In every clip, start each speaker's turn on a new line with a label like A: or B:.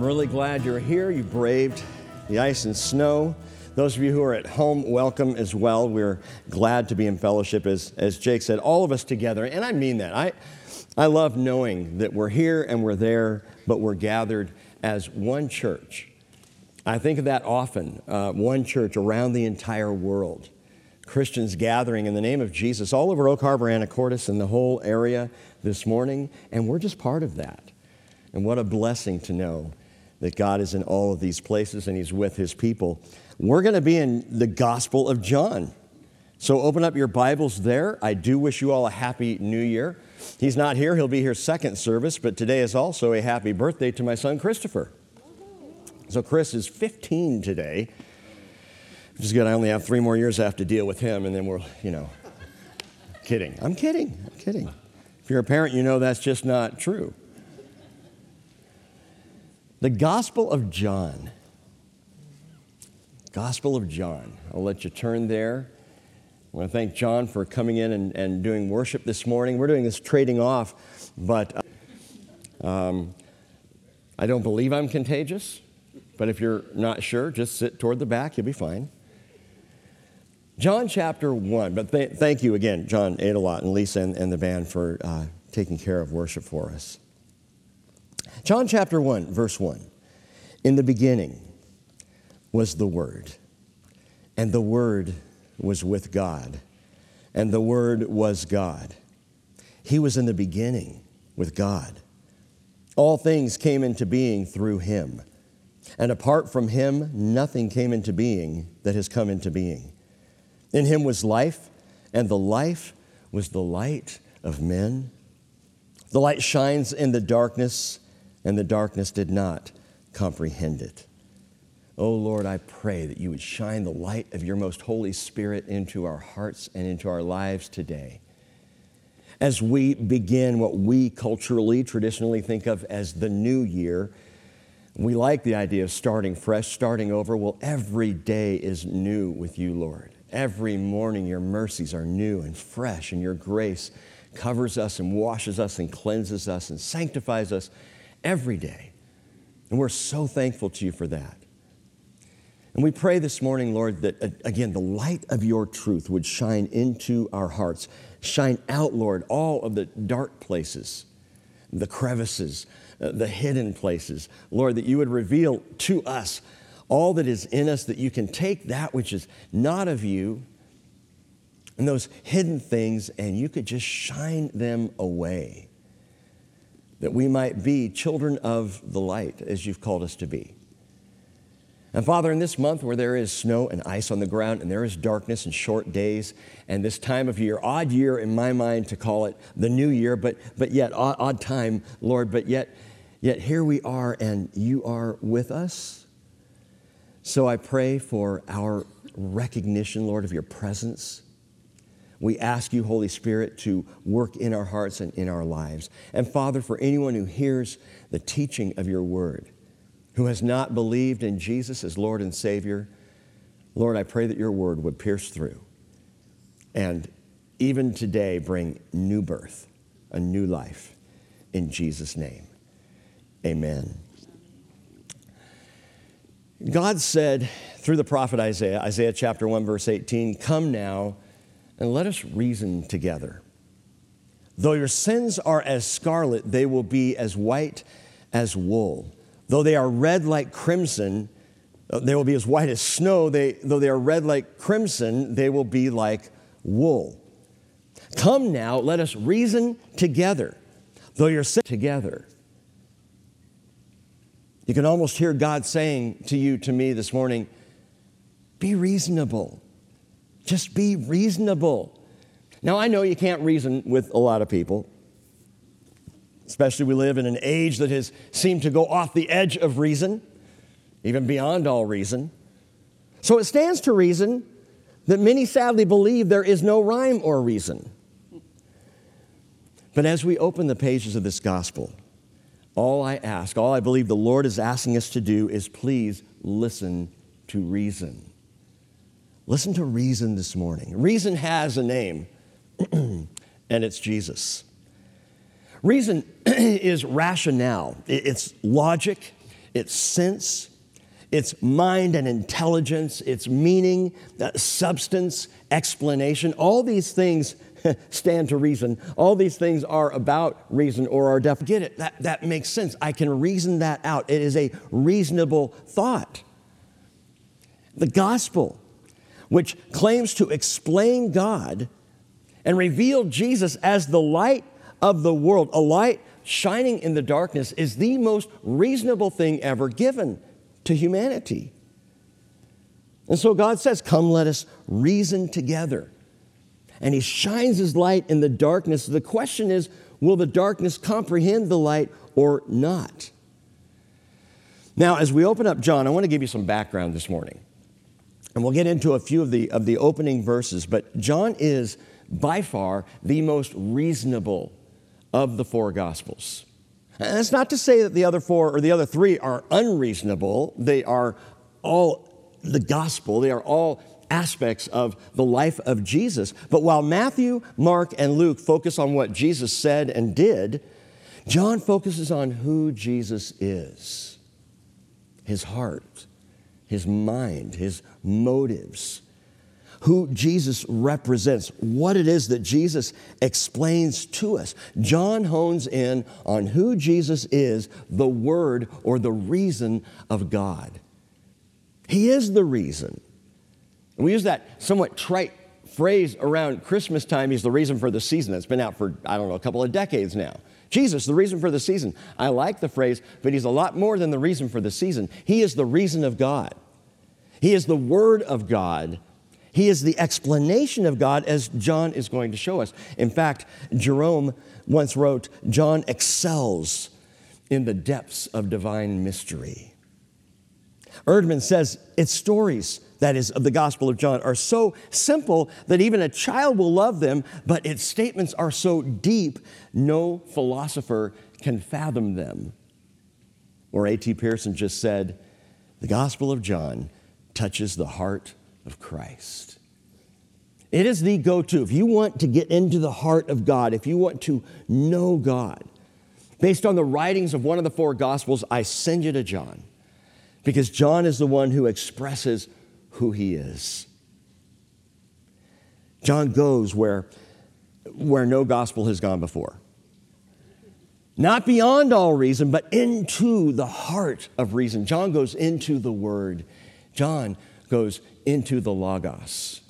A: I'm really glad you're here. You braved the ice and snow. Those of you who are at home, welcome as well. We're glad to be in fellowship, as, as Jake said, all of us together. And I mean that. I, I love knowing that we're here and we're there, but we're gathered as one church. I think of that often uh, one church around the entire world. Christians gathering in the name of Jesus all over Oak Harbor, Anacortes, and the whole area this morning, and we're just part of that. And what a blessing to know that God is in all of these places and He's with His people. We're going to be in the Gospel of John. So open up your Bibles there. I do wish you all a happy new year. He's not here, he'll be here second service, but today is also a happy birthday to my son Christopher. So Chris is 15 today. Which is good. I only have three more years I have to deal with him, and then we're, you know, kidding. I'm kidding. I'm kidding. If you're a parent, you know that's just not true. The Gospel of John. Gospel of John. I'll let you turn there. I want to thank John for coming in and, and doing worship this morning. We're doing this trading off, but um, I don't believe I'm contagious. But if you're not sure, just sit toward the back, you'll be fine. John chapter 1. But th- thank you again, John Adelot and Lisa and, and the band for uh, taking care of worship for us. John chapter 1, verse 1. In the beginning was the Word, and the Word was with God, and the Word was God. He was in the beginning with God. All things came into being through him, and apart from him, nothing came into being that has come into being. In him was life, and the life was the light of men. The light shines in the darkness and the darkness did not comprehend it. Oh Lord, I pray that you would shine the light of your most Holy Spirit into our hearts and into our lives today. As we begin what we culturally, traditionally think of as the new year, we like the idea of starting fresh, starting over. Well, every day is new with you, Lord. Every morning, your mercies are new and fresh, and your grace covers us and washes us and cleanses us and sanctifies us every day. And we're so thankful to you for that. And we pray this morning, Lord, that uh, again, the light of your truth would shine into our hearts. Shine out, Lord, all of the dark places, the crevices, uh, the hidden places. Lord, that you would reveal to us all that is in us, that you can take that which is not of you and those hidden things, and you could just shine them away that we might be children of the light as you've called us to be. And Father, in this month where there is snow and ice on the ground and there is darkness and short days and this time of year, odd year in my mind to call it the new year, but, but yet odd, odd time, Lord, but yet, yet here we are and you are with us. So I pray for our recognition, Lord, of your presence we ask you, Holy Spirit, to work in our hearts and in our lives. And Father, for anyone who hears the teaching of your word, who has not believed in Jesus as Lord and Savior, Lord, I pray that your word would pierce through and even today bring new birth, a new life. In Jesus' name, amen. God said through the prophet Isaiah, Isaiah chapter 1, verse 18, Come now and let us reason together. Though your sins are as scarlet, they will be as white as wool. Though they are red like crimson, uh, they will be as white as snow. They, though they are red like crimson, they will be like wool. Come now, let us reason together. Though you're sick together. You can almost hear God saying to you, to me this morning, be reasonable. Just be reasonable. Now, I know you can't reason with a lot of people, especially we live in an age that has seemed to go off the edge of reason, even beyond all reason. So it stands to reason that many sadly believe there is no rhyme or reason. But as we open the pages of this gospel, all I ask, all I believe the Lord is asking us to do is please listen to reason. Listen to reason this morning. Reason has a name, and it's Jesus. Reason is rationale, it's logic, its sense, its mind and intelligence, its meaning, uh, substance, explanation. All these things stand to reason. All these things are about reason or are definite. Get it? That, that makes sense. I can reason that out. It is a reasonable thought. The gospel, which claims to explain God and reveal Jesus as the light of the world, a light shining in the darkness, is the most reasonable thing ever given to humanity. And so God says, Come, let us reason together and he shines his light in the darkness. The question is will the darkness comprehend the light or not? Now, as we open up John, I want to give you some background this morning. And we'll get into a few of the, of the opening verses, but John is by far the most reasonable of the four Gospels. And that's not to say that the other four or the other three are unreasonable. They are all the gospel, they are all aspects of the life of Jesus. But while Matthew, Mark, and Luke focus on what Jesus said and did, John focuses on who Jesus is his heart, his mind, his motives, who Jesus represents, what it is that Jesus explains to us. John hones in on who Jesus is, the Word or the reason of God. He is the reason. And we use that somewhat trite phrase around Christmas time. He's the reason for the season. That's been out for, I don't know, a couple of decades now. Jesus, the reason for the season. I like the phrase, but he's a lot more than the reason for the season. He is the reason of God. He is the Word of God. He is the explanation of God, as John is going to show us. In fact, Jerome once wrote, John excels in the depths of divine mystery. Erdman says, it's stories that is, of the Gospel of John, are so simple that even a child will love them, but its statements are so deep, no philosopher can fathom them. Or A.T. Pierson just said, the Gospel of John touches the heart of Christ. It is the go to. If you want to get into the heart of God, if you want to know God, based on the writings of one of the four Gospels, I send you to John because John is the one who expresses who he is. John goes where, where no gospel has gone before. Not beyond all reason, but into the heart of reason. John goes into the Word. John goes into the Logos.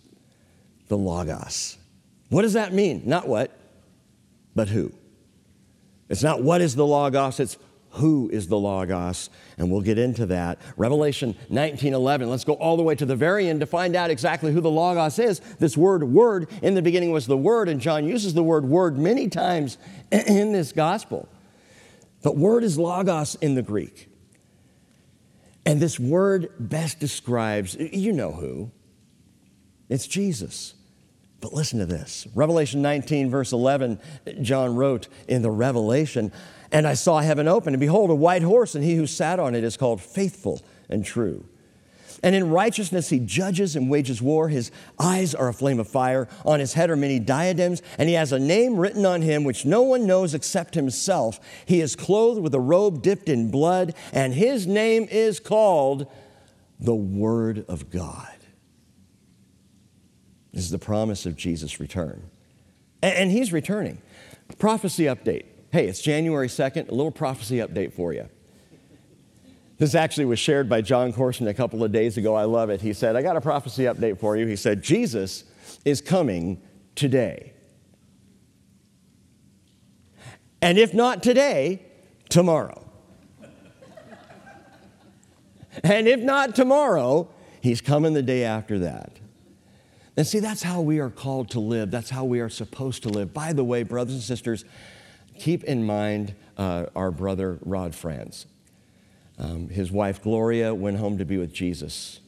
A: The Logos. What does that mean? Not what, but who. It's not what is the Logos, it's who is the Logos, and we'll get into that. Revelation 19:11. Let's go all the way to the very end to find out exactly who the Logos is. This word word in the beginning was the word, and John uses the word word many times in this gospel. But word is Logos in the Greek. And this word best describes, you know who. It's Jesus. But listen to this Revelation 19, verse 11, John wrote in the Revelation, and I saw heaven open, and behold, a white horse, and he who sat on it is called faithful and true. And in righteousness he judges and wages war. His eyes are a flame of fire. On his head are many diadems, and he has a name written on him which no one knows except himself. He is clothed with a robe dipped in blood, and his name is called the Word of God. This is the promise of Jesus' return. And he's returning. Prophecy update. Hey, it's January 2nd, a little prophecy update for you. This actually was shared by Jon Courson a couple of days ago. I love it. He said, I got a prophecy update for you. He said, Jesus is coming today. And if not today, tomorrow. and if not tomorrow, he's coming the day after that. And see, that's how we are called to live. That's how we are supposed to live. By the way, brothers and sisters, keep in mind uh, our brother Rod Franz. Um, his wife Gloria went home to be with Jesus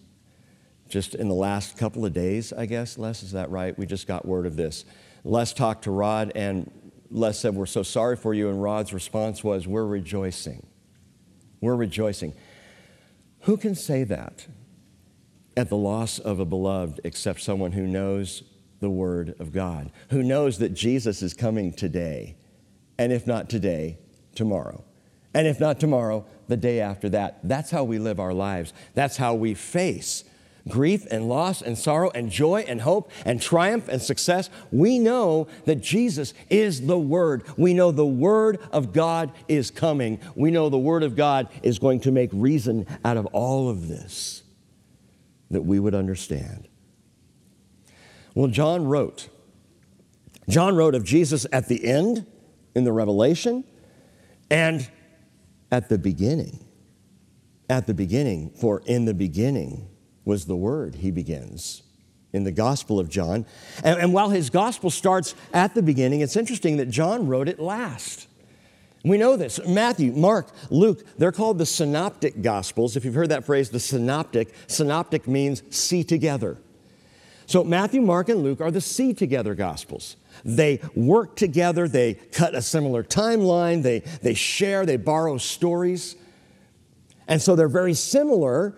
A: just in the last couple of days, I guess. Les, is that right? We just got word of this. Les talked to Rod, and Les said, We're so sorry for you. And Rod's response was, We're rejoicing. We're rejoicing. Who can say that at the loss of a beloved except someone who knows the Word of God, who knows that Jesus is coming today? and if not today, tomorrow. And if not tomorrow, the day after that. That's how we live our lives. That's how we face grief and loss and sorrow and joy and hope and triumph and success. We know that Jesus is the Word. We know the Word of God is coming. We know the Word of God is going to make reason out of all of this that we would understand. Well, John wrote. John wrote of Jesus at the end in the Revelation and at the beginning. At the beginning, for in the beginning was the Word, he begins in the Gospel of John. And, and, while his Gospel starts at the beginning, it's interesting that John wrote it last. We know this. Matthew, Mark, Luke, they're called the synoptic Gospels. If you've heard that phrase, the synoptic, synoptic means see together. So Matthew, Mark, and Luke are the see together Gospels. They work together, they cut a similar timeline, they, they share, they borrow stories. And so they're very similar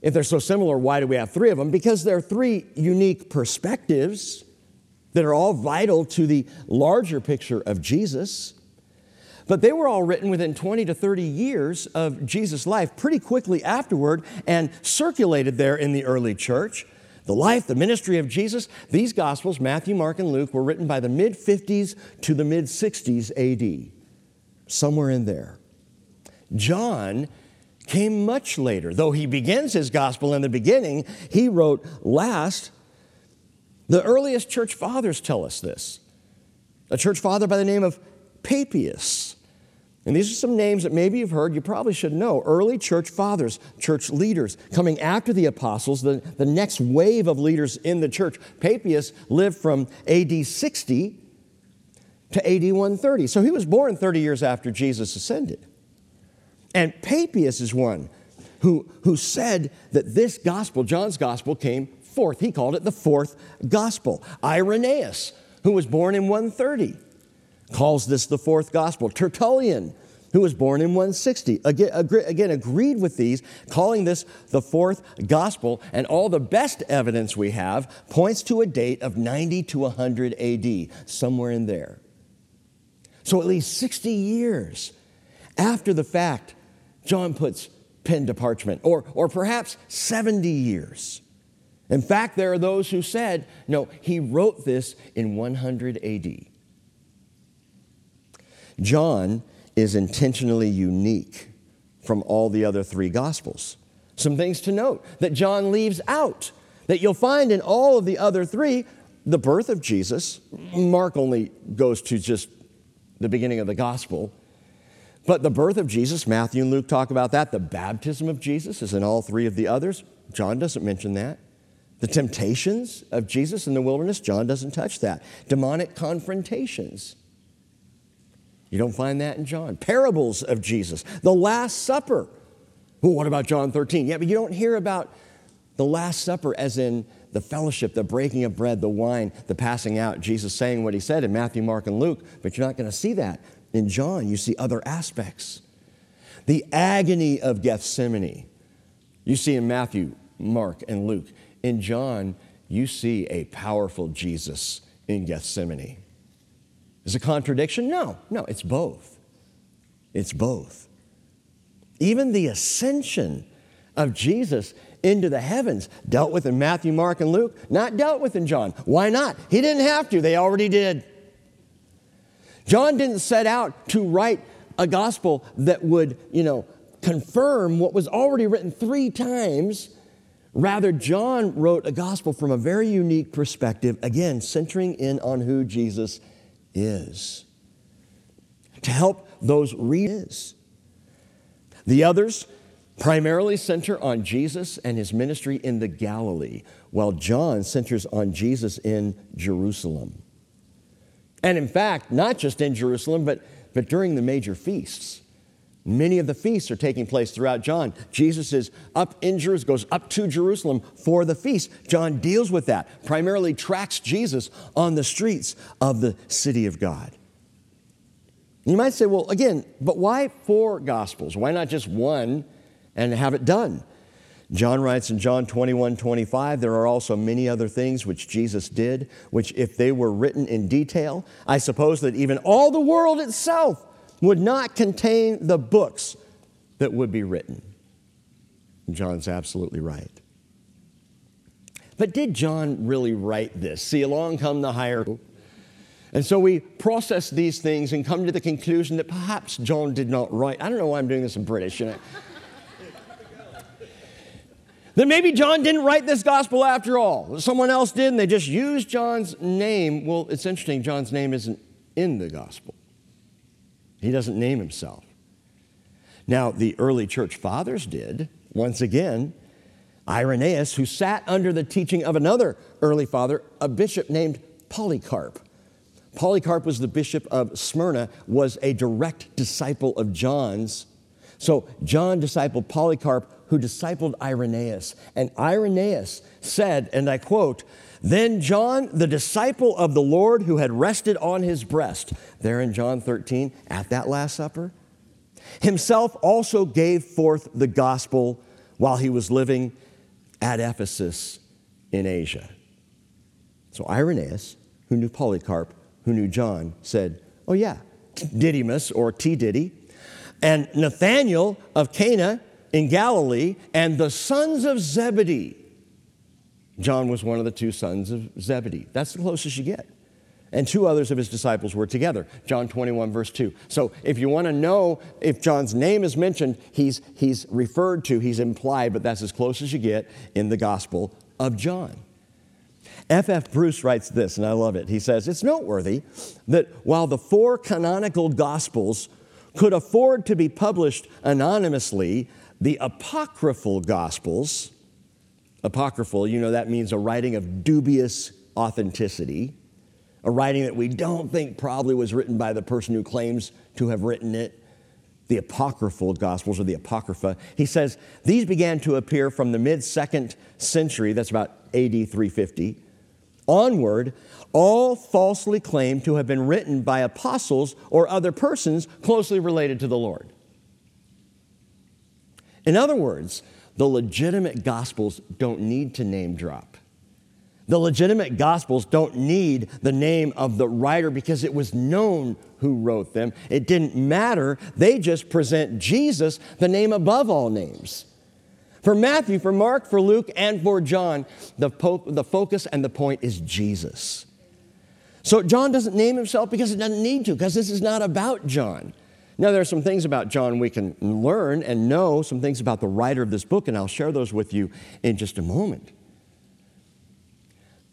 A: if they're so similar, why do we have three of them? Because they're three unique perspectives that are all vital to the larger picture of Jesus. But they were all written within 20 to 30 years of Jesus' life, pretty quickly afterward, and circulated there in the early church. The life, the ministry of Jesus, these Gospels, Matthew, Mark, and Luke, were written by the mid 50s to the mid 60s AD, somewhere in there. John came much later. Though he begins his gospel in the beginning, he wrote last. The earliest church fathers tell us this. A church father by the name of Papias. And these are some names that maybe you've heard, you probably should know. Early church fathers, church leaders, coming after the apostles, the, the next wave of leaders in the church. Papias lived from AD 60 to AD 130. So he was born 30 years after Jesus ascended. And Papias is one who, who said that this gospel, John's gospel, came forth. He called it the fourth gospel. Irenaeus, who was born in 130, calls this the fourth gospel. Tertullian, who was born in 160, again, again, agreed with these, calling this the fourth gospel. And all the best evidence we have points to a date of 90 to 100 AD, somewhere in there. So at least 60 years after the fact, John puts pen to parchment, or, or perhaps 70 years. In fact, there are those who said, no, he wrote this in 100 AD. John is intentionally unique from all the other three Gospels. Some things to note that John leaves out that you'll find in all of the other three the birth of Jesus. Mark only goes to just the beginning of the Gospel. But the birth of Jesus, Matthew and Luke talk about that. The baptism of Jesus is in all three of the others. John doesn't mention that. The temptations of Jesus in the wilderness, John doesn't touch that. Demonic confrontations. You don't find that in John. Parables of Jesus. The Last Supper. Well, what about John 13? Yeah, but you don't hear about the Last Supper as in the fellowship, the breaking of bread, the wine, the passing out, Jesus saying what he said in Matthew, Mark, and Luke, but you're not going to see that in John, you see other aspects. The agony of Gethsemane, you see in Matthew, Mark, and Luke. In John, you see a powerful Jesus in Gethsemane. Is a contradiction? No, no, it's both. It's both. Even the ascension of Jesus into the heavens, dealt with in Matthew, Mark, and Luke, not dealt with in John. Why not? He didn't have to, they already did. John didn't set out to write a gospel that would, you know, confirm what was already written three times. Rather, John wrote a gospel from a very unique perspective, again, centering in on who Jesus is. To help those readers. The others primarily center on Jesus and his ministry in the Galilee, while John centers on Jesus in Jerusalem. And in fact, not just in Jerusalem, but, but during the major feasts. Many of the feasts are taking place throughout John. Jesus is up in Jerusalem, goes up to Jerusalem for the feast. John deals with that, primarily tracks Jesus on the streets of the city of God. You might say, well, again, but why four gospels? Why not just one and have it done? John writes in John 21 25, there are also many other things which Jesus did, which if they were written in detail, I suppose that even all the world itself would not contain the books that would be written. John's absolutely right. But did John really write this? See, along come the higher. And so we process these things and come to the conclusion that perhaps John did not write. I don't know why I'm doing this in British. You know? that maybe John didn't write this gospel after all. Someone else did, and they just used John's name. Well, it's interesting, John's name isn't in the gospel, he doesn't name himself. Now, the early church fathers did, once again. Irenaeus, who sat under the teaching of another early father, a bishop named Polycarp. Polycarp was the bishop of Smyrna, was a direct disciple of John's. So John discipled Polycarp, who discipled Irenaeus. And Irenaeus said, and I quote, Then John, the disciple of the Lord who had rested on his breast, there in John 13, at that Last Supper, himself also gave forth the gospel while he was living at Ephesus in Asia. So Irenaeus, who knew Polycarp, who knew John, said, Oh, yeah, Didymus or T. Diddy, and Nathanael of Cana in Galilee, and the sons of Zebedee. John was one of the two sons of Zebedee. That's the closest you get. And two others of his disciples were together. John 21, verse 2. So if you want to know if John's name is mentioned, he's, he's referred to, he's implied, but that's as close as you get in the Gospel of John. F. F. Bruce writes this, and I love it. He says, It's noteworthy that while the four canonical Gospels could afford to be published anonymously, the apocryphal Gospels, apocryphal, you know, that means a writing of dubious authenticity, a writing that we don't think probably was written by the person who claims to have written it, the apocryphal Gospels or the Apocrypha. He says these began to appear from the mid second century, that's about AD 350 onward, all falsely claimed to have been written by apostles or other persons closely related to the Lord. In other words, the legitimate gospels don't need to name drop. The legitimate gospels don't need the name of the writer because it was known who wrote them. It didn't matter. They just present Jesus, the name above all names. For Matthew, for Mark, for Luke, and for John, the, the focus and the point is Jesus. So John doesn't name himself because he doesn't need to, because this is not about John. Now, there are some things about John we can learn and know, some things about the writer of this book, and I'll share those with you in just a moment.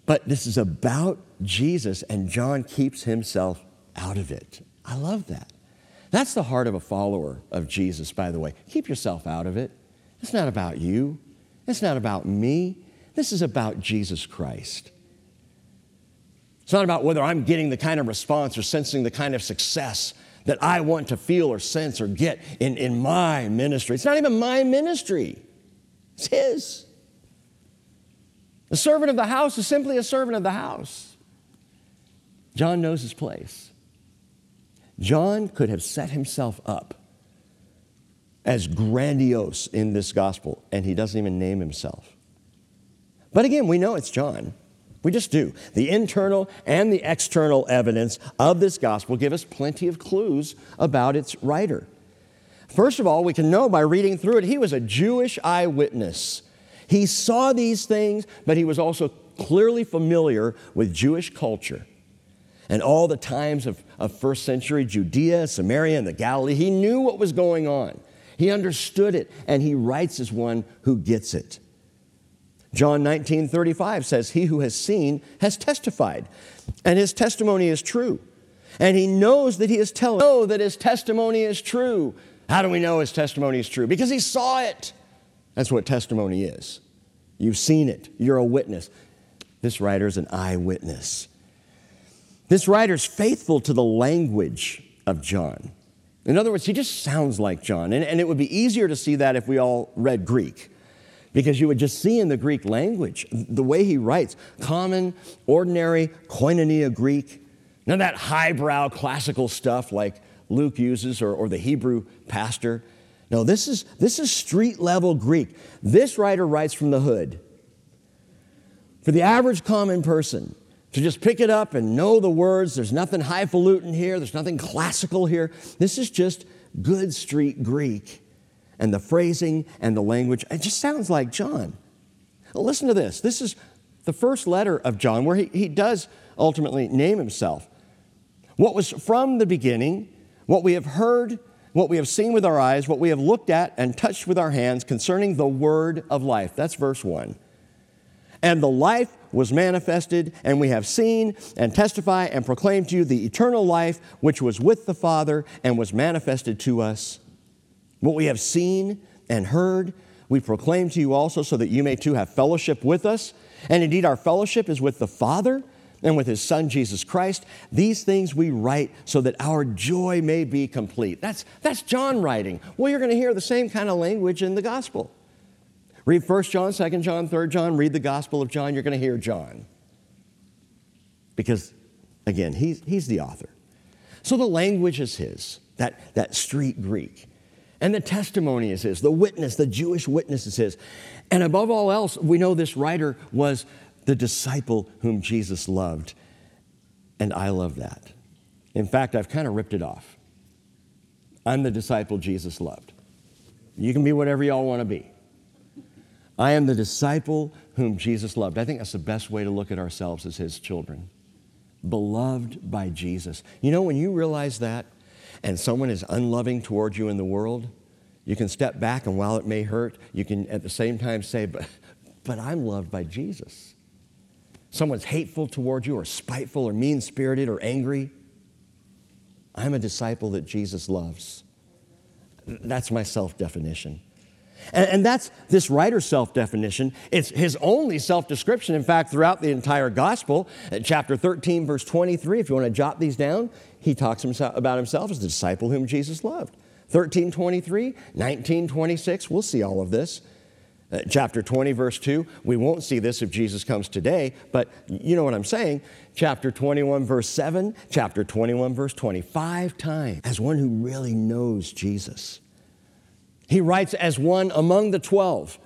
A: But this is about Jesus, and John keeps himself out of it. I love that. That's the heart of a follower of Jesus, by the way. Keep yourself out of it. It's not about you. It's not about me. This is about Jesus Christ. It's not about whether I'm getting the kind of response or sensing the kind of success that I want to feel or sense or get in, in my ministry. It's not even my ministry, it's His. The servant of the house is simply a servant of the house. John knows his place. John could have set himself up as grandiose in this gospel, and he doesn't even name himself. But again, we know it's John. We just do. The internal and the external evidence of this gospel give us plenty of clues about its writer. First of all, we can know by reading through it, he was a Jewish eyewitness. He saw these things, but he was also clearly familiar with Jewish culture and all the times of, of first century Judea, Samaria, and the Galilee. He knew what was going on. He understood it, and he writes as one who gets it. John 19 35 says, He who has seen has testified, and his testimony is true. And he knows that he is telling, know that his testimony is true. How do we know his testimony is true? Because he saw it. That's what testimony is. You've seen it, you're a witness. This writer is an eyewitness. This writer's faithful to the language of John. In other words, he just sounds like John. And, and it would be easier to see that if we all read Greek, because you would just see in the Greek language the way he writes common, ordinary, koinonia Greek. None of that highbrow classical stuff like Luke uses or, or the Hebrew pastor. No, this is, this is street level Greek. This writer writes from the hood. For the average common person, to just pick it up and know the words. There's nothing highfalutin here, there's nothing classical here. This is just good street Greek. And the phrasing and the language. It just sounds like John. Listen to this. This is the first letter of John where he, he does ultimately name himself. What was from the beginning, what we have heard, what we have seen with our eyes, what we have looked at and touched with our hands concerning the word of life. That's verse 1. And the life was manifested, and we have seen and testify and proclaim to you the eternal life which was with the Father and was manifested to us. What we have seen and heard, we proclaim to you also, so that you may too have fellowship with us. And indeed, our fellowship is with the Father and with his Son, Jesus Christ. These things we write so that our joy may be complete. That's, that's John writing. Well, you're going to hear the same kind of language in the gospel. Read 1 John, 2 John, 3 John, read the Gospel of John, you're going to hear John. Because, again, he's, he's the author. So the language is his, that, that street Greek. And the testimony is his, the witness, the Jewish witness is his. And above all else, we know this writer was the disciple whom Jesus loved. And I love that. In fact, I've kind of ripped it off. I'm the disciple Jesus loved. You can be whatever y'all want to be. I am the disciple whom Jesus loved. I think that's the best way to look at ourselves as his children. Beloved by Jesus. You know, when you realize that and someone is unloving toward you in the world, you can step back and while it may hurt, you can at the same time say, but, but I'm loved by Jesus someone's hateful toward you or spiteful or mean spirited or angry, I'm a disciple that Jesus loves. That's my self definition. And, and, that's this writer's self definition. It's his only self description, in fact, throughout the entire gospel. Chapter 13, verse 23, if you want to jot these down, he talks himself, about himself as the disciple whom Jesus loved. 13, 23, 19, 26, we'll see all of this. Uh, chapter 20, verse 2. We won't see this if Jesus comes today, but you know what I'm saying. Chapter 21, verse 7, chapter 21, verse 25 times, as one who really knows Jesus. He writes as one among the 12.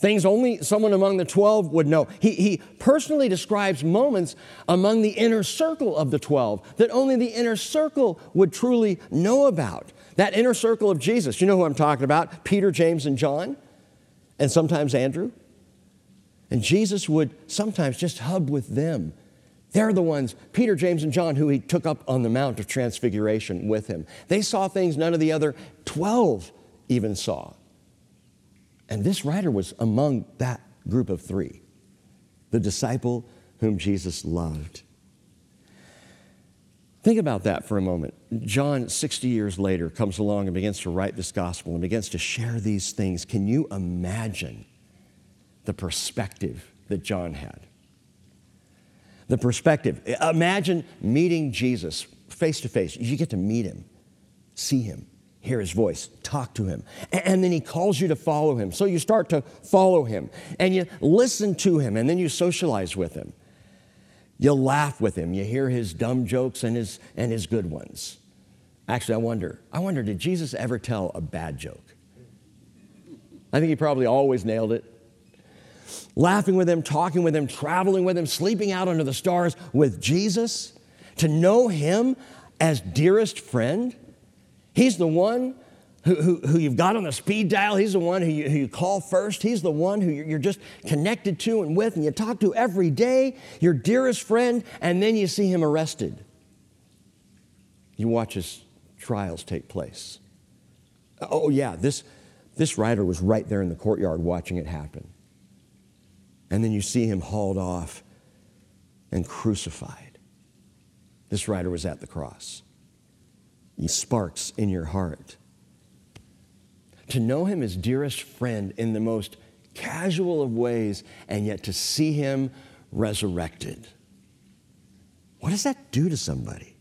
A: Things only someone among the 12 would know. He, he personally describes moments among the inner circle of the 12 that only the inner circle would truly know about. That inner circle of Jesus. You know who I'm talking about? Peter, James, and John and sometimes Andrew. And Jesus would sometimes just hub with them. They're the ones, Peter, James, and John, who he took up on the Mount of Transfiguration with him. They saw things none of the other 12 even saw. And this writer was among that group of three, the disciple whom Jesus loved. Think about that for a moment. John, 60 years later, comes along and begins to write this gospel and begins to share these things. Can you imagine the perspective that John had? The perspective. Imagine meeting Jesus face to face. You get to meet him, see him, hear his voice, talk to him. And then he calls you to follow him. So you start to follow him and you listen to him and then you socialize with him. You laugh with him. You hear his dumb jokes and his, and his good ones. Actually, I wonder, I wonder, did Jesus ever tell a bad joke? I think he probably always nailed it. Laughing with him, talking with him, traveling with him, sleeping out under the stars with Jesus, to know him as dearest friend. He's the one who, who, who, you've got on the speed dial. He's the one who you, who you call first. He's the one who you're, just connected to and with and you talk to every day, your dearest friend, and then you see him arrested. You watch his trials take place. Oh, yeah, this, this writer was right there in the courtyard watching it happen. And then you see him hauled off and crucified. This writer was at the cross. He sparks in your heart to know him as dearest friend in the most casual of ways, and yet to see him resurrected. What does that do to somebody?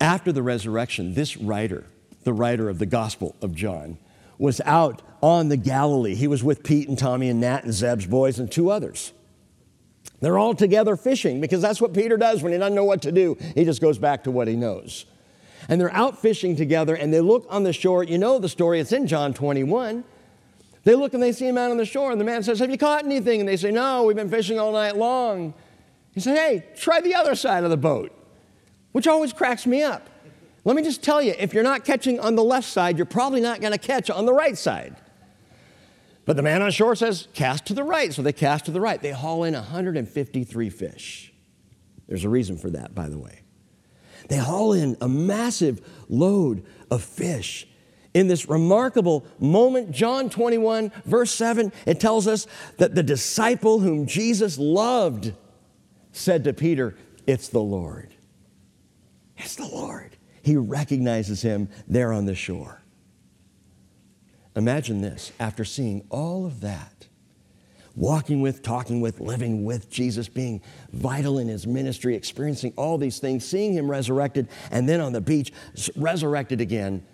A: After the resurrection, this writer, the writer of the Gospel of John, was out on the Galilee. He was with Pete and Tommy and Nat and Zeb's boys and two others. They're all together fishing because that's what Peter does when he doesn't know what to do. He just goes back to what he knows and they're out fishing together and they look on the shore. You know the story, it's in John 21. They look and they see a man on the shore, and the man says, Have you caught anything? And they say, No, we've been fishing all night long. He said, Hey, try the other side of the boat, which always cracks me up. Let me just tell you if you're not catching on the left side, you're probably not going to catch on the right side. But the man on shore says, cast to the right. So they cast to the right. They haul in 153 fish. There's a reason for that, by the way. They haul in a massive load of fish. In this remarkable moment, John 21, verse 7, it tells us that the disciple whom Jesus loved said to Peter, It's the Lord. It's the Lord. He recognizes him there on the shore. Imagine this after seeing all of that, walking with, talking with, living with Jesus, being vital in his ministry, experiencing all these things, seeing him resurrected, and then on the beach, resurrected again.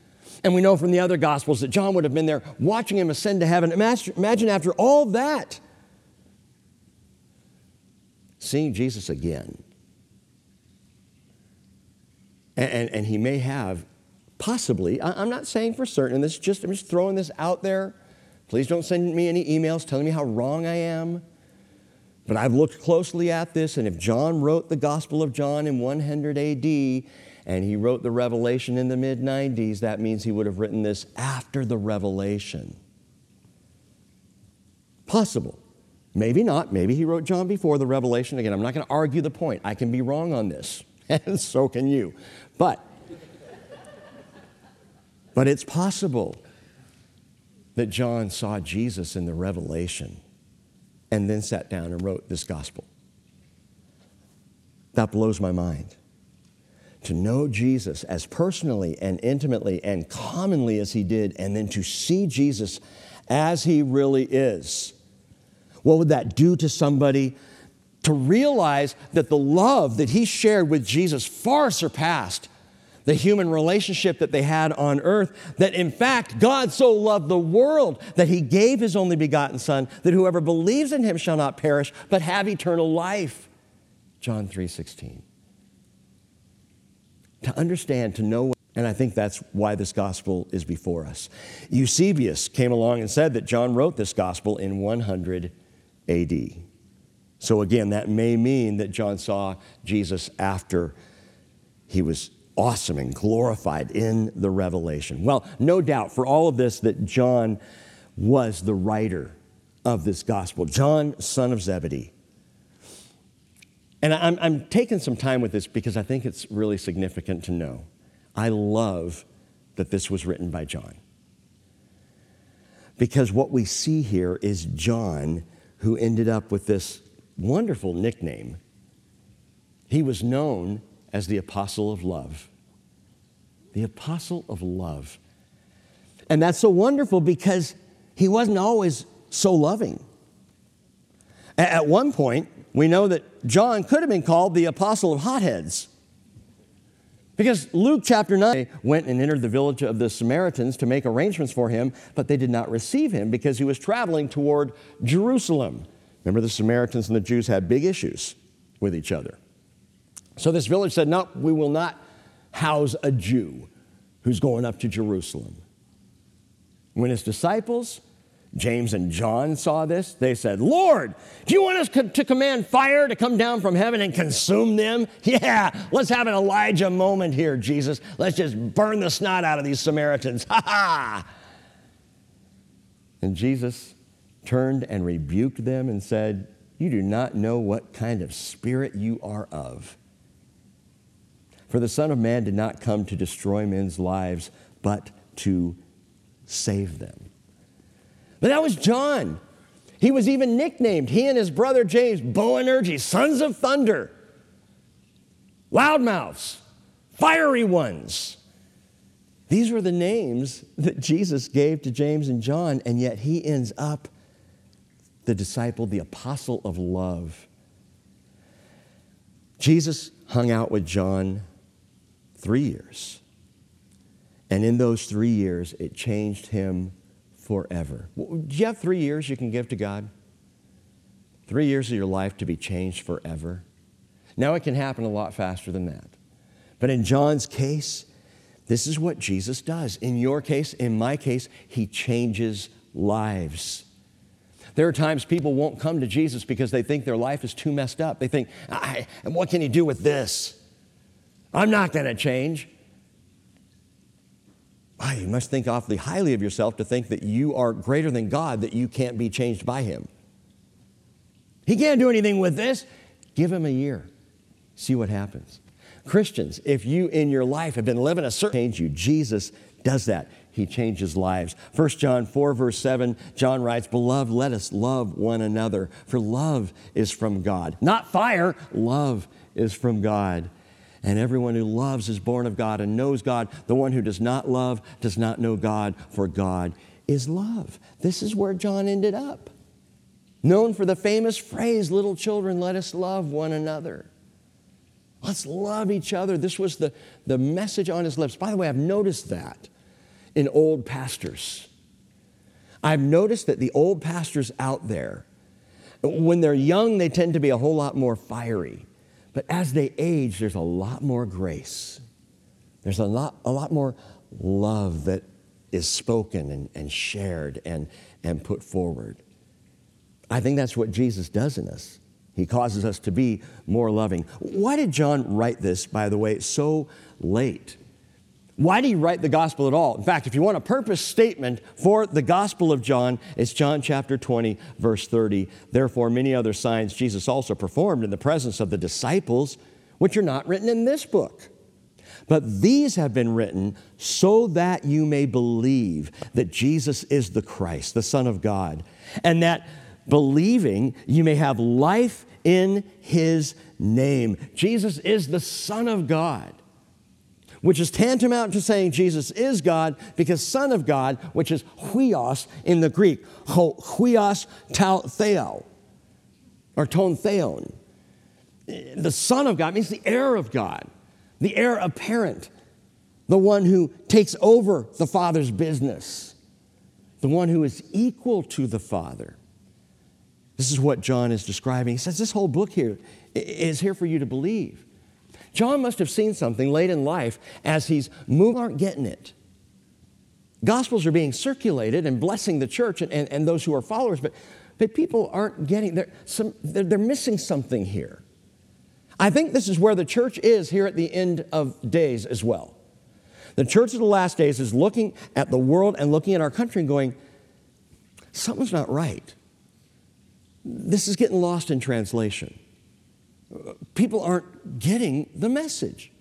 A: And we know from the other Gospels that John would have been there watching him ascend to heaven. Imagine after all that, seeing Jesus again. And, and, and he may have possibly, I, am not saying for certain, and this just, I'm just throwing this out there. Please don't send me any emails telling me how wrong I am. But I've looked closely at this, and if John wrote the Gospel of John in 100 AD, and he wrote the Revelation in the mid 90s, that means he would have written this after the Revelation. Possible. Maybe not. Maybe he wrote John before the Revelation. Again, I'm not going to argue the point. I can be wrong on this, and so can you. But, but it's possible that John saw Jesus in the Revelation and then sat down and wrote this gospel. That blows my mind. To know Jesus as personally and intimately and commonly as he did, and then to see Jesus as he really is what would that do to somebody to realize that the love that he shared with Jesus far surpassed the human relationship that they had on earth. That in fact, God so loved the world that he gave his only begotten Son, that whoever believes in him shall not perish, but have eternal life. John 3 16. To understand, to know, and I think that's why this gospel is before us. Eusebius came along and said that John wrote this gospel in 100 AD. So, again, that may mean that John saw Jesus after he was awesome and glorified in the revelation. Well, no doubt for all of this that John was the writer of this gospel. John, son of Zebedee. And I'm, I'm taking some time with this because I think it's really significant to know. I love that this was written by John. Because what we see here is John who ended up with this wonderful nickname. He was known as the Apostle of Love. The Apostle of Love. And that's so wonderful because he wasn't always so loving. At one point, we know that John could have been called the Apostle of Hotheads. Because Luke chapter 9 went and entered the village of the Samaritans to make arrangements for him, but they did not receive him because he was traveling toward Jerusalem. Remember, the Samaritans and the Jews had big issues with each other. So this village said, No, we will not house a Jew who's going up to Jerusalem. When his disciples James and John saw this. They said, Lord, do you want us to command fire to come down from heaven and consume them? Yeah, let's have an Elijah moment here, Jesus. Let's just burn the snot out of these Samaritans. Ha ha! And Jesus turned and rebuked them and said, You do not know what kind of spirit you are of. For the Son of Man did not come to destroy men's lives, but to save them. But that was John. He was even nicknamed, he and his brother James, Boanerges, sons of thunder, loudmouths, fiery ones. These were the names that Jesus gave to James and John, and yet he ends up the disciple, the apostle of love. Jesus hung out with John three years. And in those three years, it changed him forever. Do you have three years you can give to God? Three years of your life to be changed forever? Now it can happen a lot faster than that. But in John's case, this is what Jesus does. In your case, in my case, he changes lives. There are times people won't come to Jesus because they think their life is too messed up. They think, what can he do with this? I'm not going to change. Ah, you must think awfully highly of yourself to think that you are greater than God, that you can't be changed by Him. He can't do anything with this. Give Him a year, see what happens. Christians, if you in your life have been living a certain change you, Jesus does that. He changes lives. 1 John 4, verse 7, John writes, Beloved, let us love one another, for love is from God. Not fire, love is from God. And everyone who loves is born of God and knows God. The one who does not love does not know God, for God is love. This is where John ended up. Known for the famous phrase, Little children, let us love one another. Let's love each other. This was the, the message on his lips. By the way, I've noticed that in old pastors. I've noticed that the old pastors out there, when they're young, they tend to be a whole lot more fiery. But as they age, there's a lot more grace. There's a lot, a lot more love that is spoken and, and shared and, and put forward. I think that's what Jesus does in us. He causes us to be more loving. Why did John write this, by the way, so late? Why did he write the gospel at all? In fact, if you want a purpose statement for the gospel of John, it's John chapter 20, verse 30. Therefore, many other signs Jesus also performed in the presence of the disciples, which are not written in this book. But these have been written so that you may believe that Jesus is the Christ, the Son of God, and that believing you may have life in his name. Jesus is the Son of God, which is tantamount to saying Jesus is God because Son of God, which is huios in the Greek, huios tau theo, or ton theon. The Son of God means the heir of God, the heir apparent, the one who takes over the Father's business, the one who is equal to the Father. This is what John is describing. He says, This whole book here is here for you to believe. John must have seen something late in life as he's moving, aren't getting it. Gospels are being circulated and blessing the church and, and, and those who are followers, but, but people aren't getting, they're, some, they're, they're missing something here. I think this is where the church is here at the end of days as well. The church of the last days is looking at the world and looking at our country and going, something's not right this is getting lost in translation. People aren't getting the message.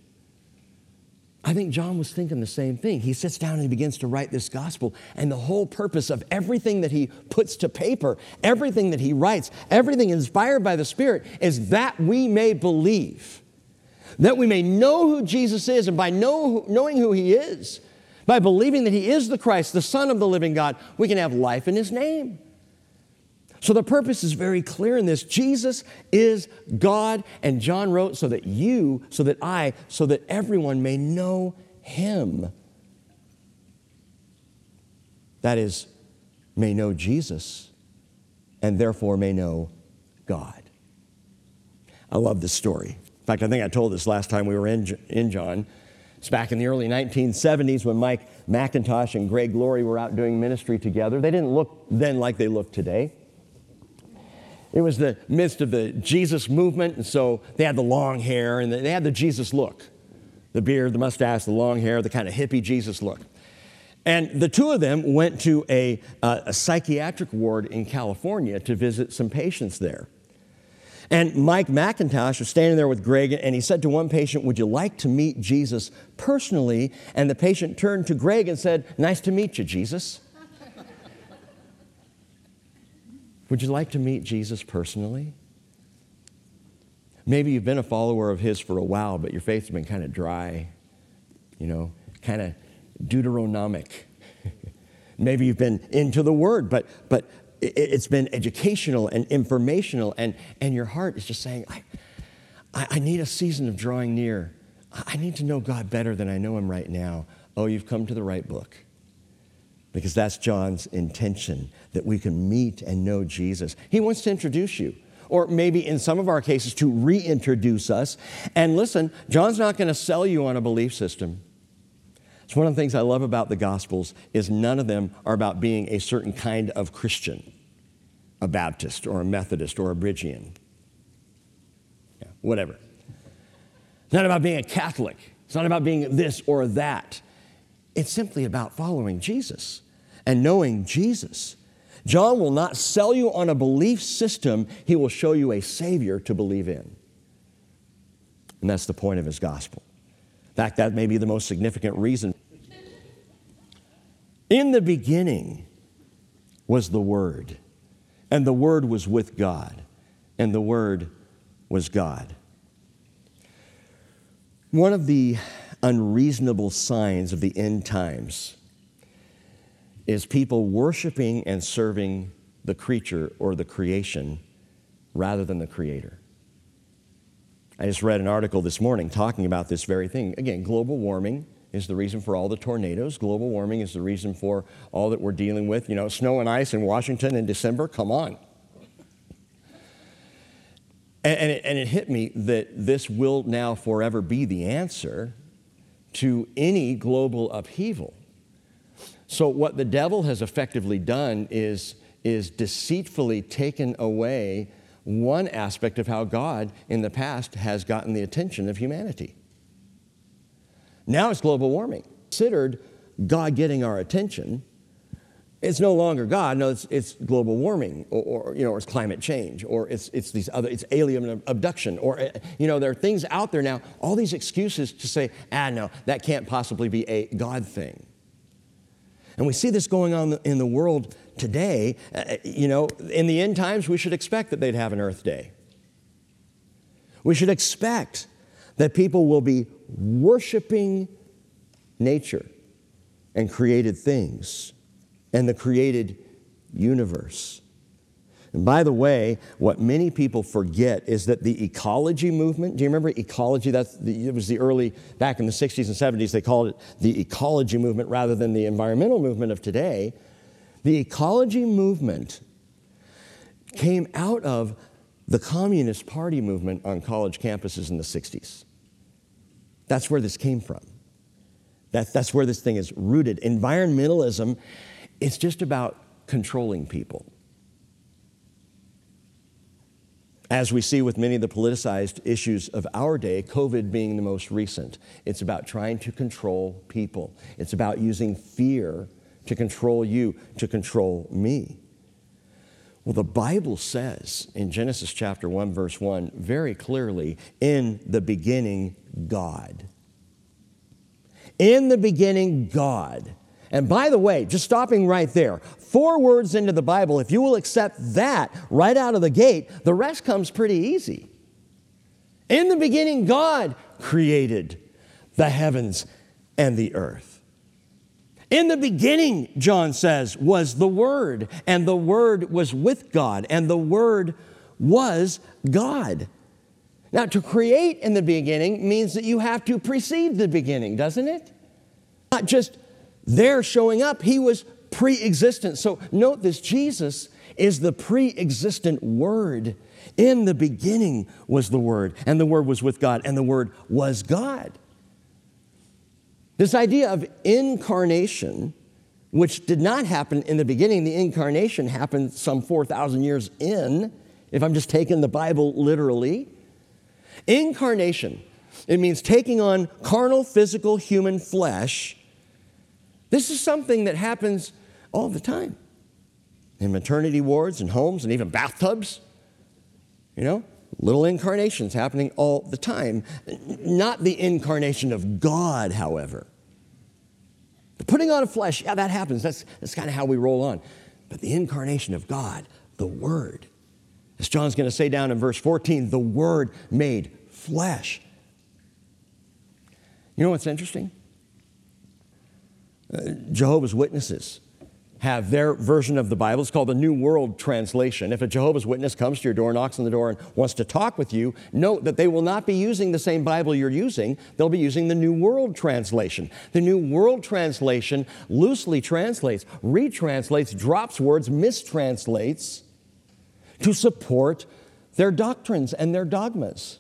A: I think John was thinking the same thing. He sits down and he begins to write this gospel, and the whole purpose of everything that he puts to paper, everything that he writes, everything inspired by the Spirit is that we may believe, that we may know who Jesus is, and by know, knowing who he is, by believing that he is the Christ, the Son of the living God, we can have life in his name. So the purpose is very clear in this. Jesus is God, and John wrote so that you, so that I, so that everyone may know him. That is, may know Jesus, and therefore may know God. I love this story. In fact, I think I told this last time we were in, in John. It's back in the early 1970s when Mike MacIntosh and Greg Laurie were out doing ministry together. They didn't look then like they look today. It was the midst of the Jesus movement, and so they had the long hair and they had the Jesus look the beard, the mustache, the long hair, the kind of hippie Jesus look. And the two of them went to a, uh, a psychiatric ward in California to visit some patients there. And Mike MacIntosh was standing there with Greg, and he said to one patient, Would you like to meet Jesus personally? And the patient turned to Greg and said, Nice to meet you, Jesus. Would you like to meet Jesus personally? Maybe you've been a follower of his for a while, but your faith's been kind of dry, you know, kind of Deuteronomic. Maybe you've been into the word, but, but it's been educational and informational, and, and your heart is just saying, I, I need a season of drawing near. I need to know God better than I know him right now. Oh, you've come to the right book because that's John's intention that we can meet and know Jesus. He wants to introduce you, or maybe in some of our cases, to reintroduce us. And listen, John's not going to sell you on a belief system. It's one of the things I love about the Gospels is none of them are about being a certain kind of Christian, a Baptist or a Methodist or a Bridgian, yeah, whatever. It's not about being a Catholic. It's not about being this or that. It's simply about following Jesus and knowing Jesus. John will not sell you on a belief system, he will show you a Savior to believe in. And that's the point of his gospel. In fact, that may be the most significant reason. In the beginning was the Word, and the Word was with God, and the Word was God. One of the unreasonable signs of the end times is people worshiping and serving the creature or the creation rather than the creator. I just read an article this morning talking about this very thing. Again, global warming is the reason for all the tornadoes. Global warming is the reason for all that we're dealing with. You know, snow and ice in Washington in December, come on. And, and, it, and it hit me that this will now forever be the answer to any global upheaval. So, what the devil has effectively done is, is deceitfully taken away one aspect of how God in the past has gotten the attention of humanity. Now it's global warming. Considered God getting our attention, it's no longer God. No, it's, it's global warming, or, or, you know, or it's climate change, or it's, it's these other, it's alien abduction, or eh, you know, there are things out there now. All these excuses to say, ah, no, that can't possibly be a God thing. And we see this going on in the world today. Uh, you know, in the end times, we should expect that they'd have an Earth Day. We should expect that people will be worshiping nature and created things and the created universe. And by the way, what many people forget is that the ecology movement, do you remember ecology? That's the, it was the early, back in the 60s and 70s, they called it the ecology movement rather than the environmental movement of today. The ecology movement came out of the Communist Party movement on college campuses in the 60s. That's where this came from. That, that's where this thing is rooted. Environmentalism, it's just about controlling people. As we see with many of the politicized issues of our day, COVID being the most recent, it's about trying to control people. It's about using fear to control you, to control me. Well, the Bible says in Genesis chapter 1, verse 1, very clearly, in the beginning, God. In the beginning, God. And by the way, just stopping right there, four words into the Bible, if you will accept that right out of the gate, the rest comes pretty easy. In the beginning, God created the heavens and the earth. In the beginning, John says, was the Word, and the Word was with God, and the Word was God. Now, to create in the beginning means that you have to precede the beginning, doesn't it? Not just there showing up, he was pre existent. So note this Jesus is the pre existent Word. In the beginning was the Word, and the Word was with God, and the Word was God. This idea of incarnation, which did not happen in the beginning, the incarnation happened some 4,000 years in, if I'm just taking the Bible literally. Incarnation, it means taking on carnal, physical, human flesh this is something that happens all the time in maternity wards and homes and even bathtubs. You know, little incarnations happening all the time. Not the incarnation of God, however. The putting on of flesh, yeah, that happens. That's, that's kind of how we roll on. But the incarnation of God, the Word, as John's going to say down in verse 14, the Word made flesh. You know what's interesting? Uh, Jehovah's Witnesses have their version of the Bible. It's called the New World Translation. If a Jehovah's Witness comes to your door, knocks on the door, and wants to talk with you, note that they will not be using the same Bible you're using. They'll be using the New World Translation. The New World Translation loosely translates, retranslates, drops words, mistranslates to support their doctrines and their dogmas.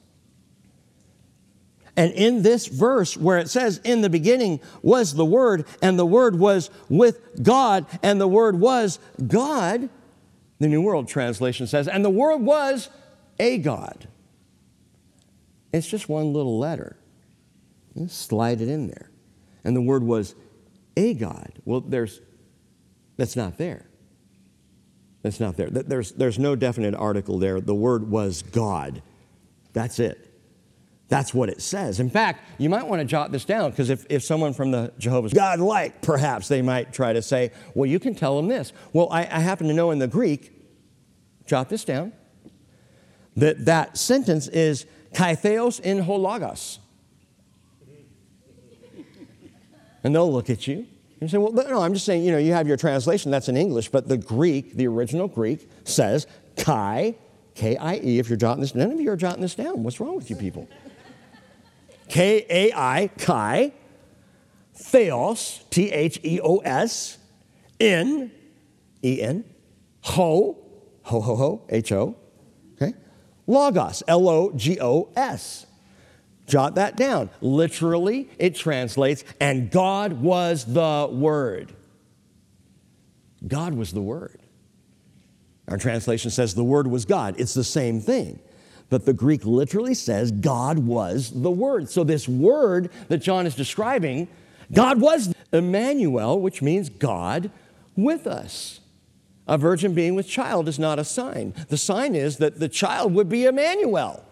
A: And in this verse where it says, In the beginning was the Word, and the Word was with God, and the Word was God, the New World Translation says, and the Word was a God. It's just one little letter. slide it in there. And the Word was a God. Well, there's, that's not there. That's not there. There's, there's no definite article there. The word was God. That's it. That's what it says. In fact, you might want to jot this down because if, if someone from the Jehovah's God like, perhaps they might try to say, well, you can tell them this. Well, I, I happen to know in the Greek, jot this down, that that sentence is kai theos en ho logos. And they'll look at you and say, well, no, I'm just saying, you know, you have your translation, that's in English, but the Greek, the original Greek, says kai, K I E, if you're jotting this, none of you are jotting this down. What's wrong with you people? K A I, Kai, Theos, T H E O S, in, E N, Ho, Ho, Ho, Ho, H O, okay? Logos, L O G O S. Jot that down. Literally, it translates, and God was the Word. God was the Word. Our translation says the Word was God. It's the same thing. But the Greek literally says God was the Word. So, this Word that John is describing, God was Emmanuel, which means God with us. A virgin being with child is not a sign. The sign is that the child would be Emmanuel,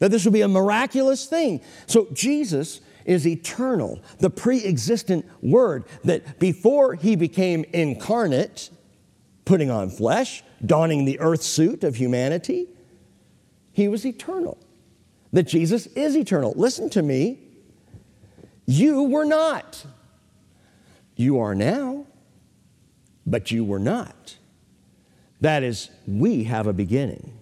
A: that this would be a miraculous thing. So, Jesus is eternal, the pre existent Word that before he became incarnate, putting on flesh, donning the earth suit of humanity, he was eternal. That Jesus is eternal. Listen to me. You were not. You are now, but you were not. That is, we have a beginning.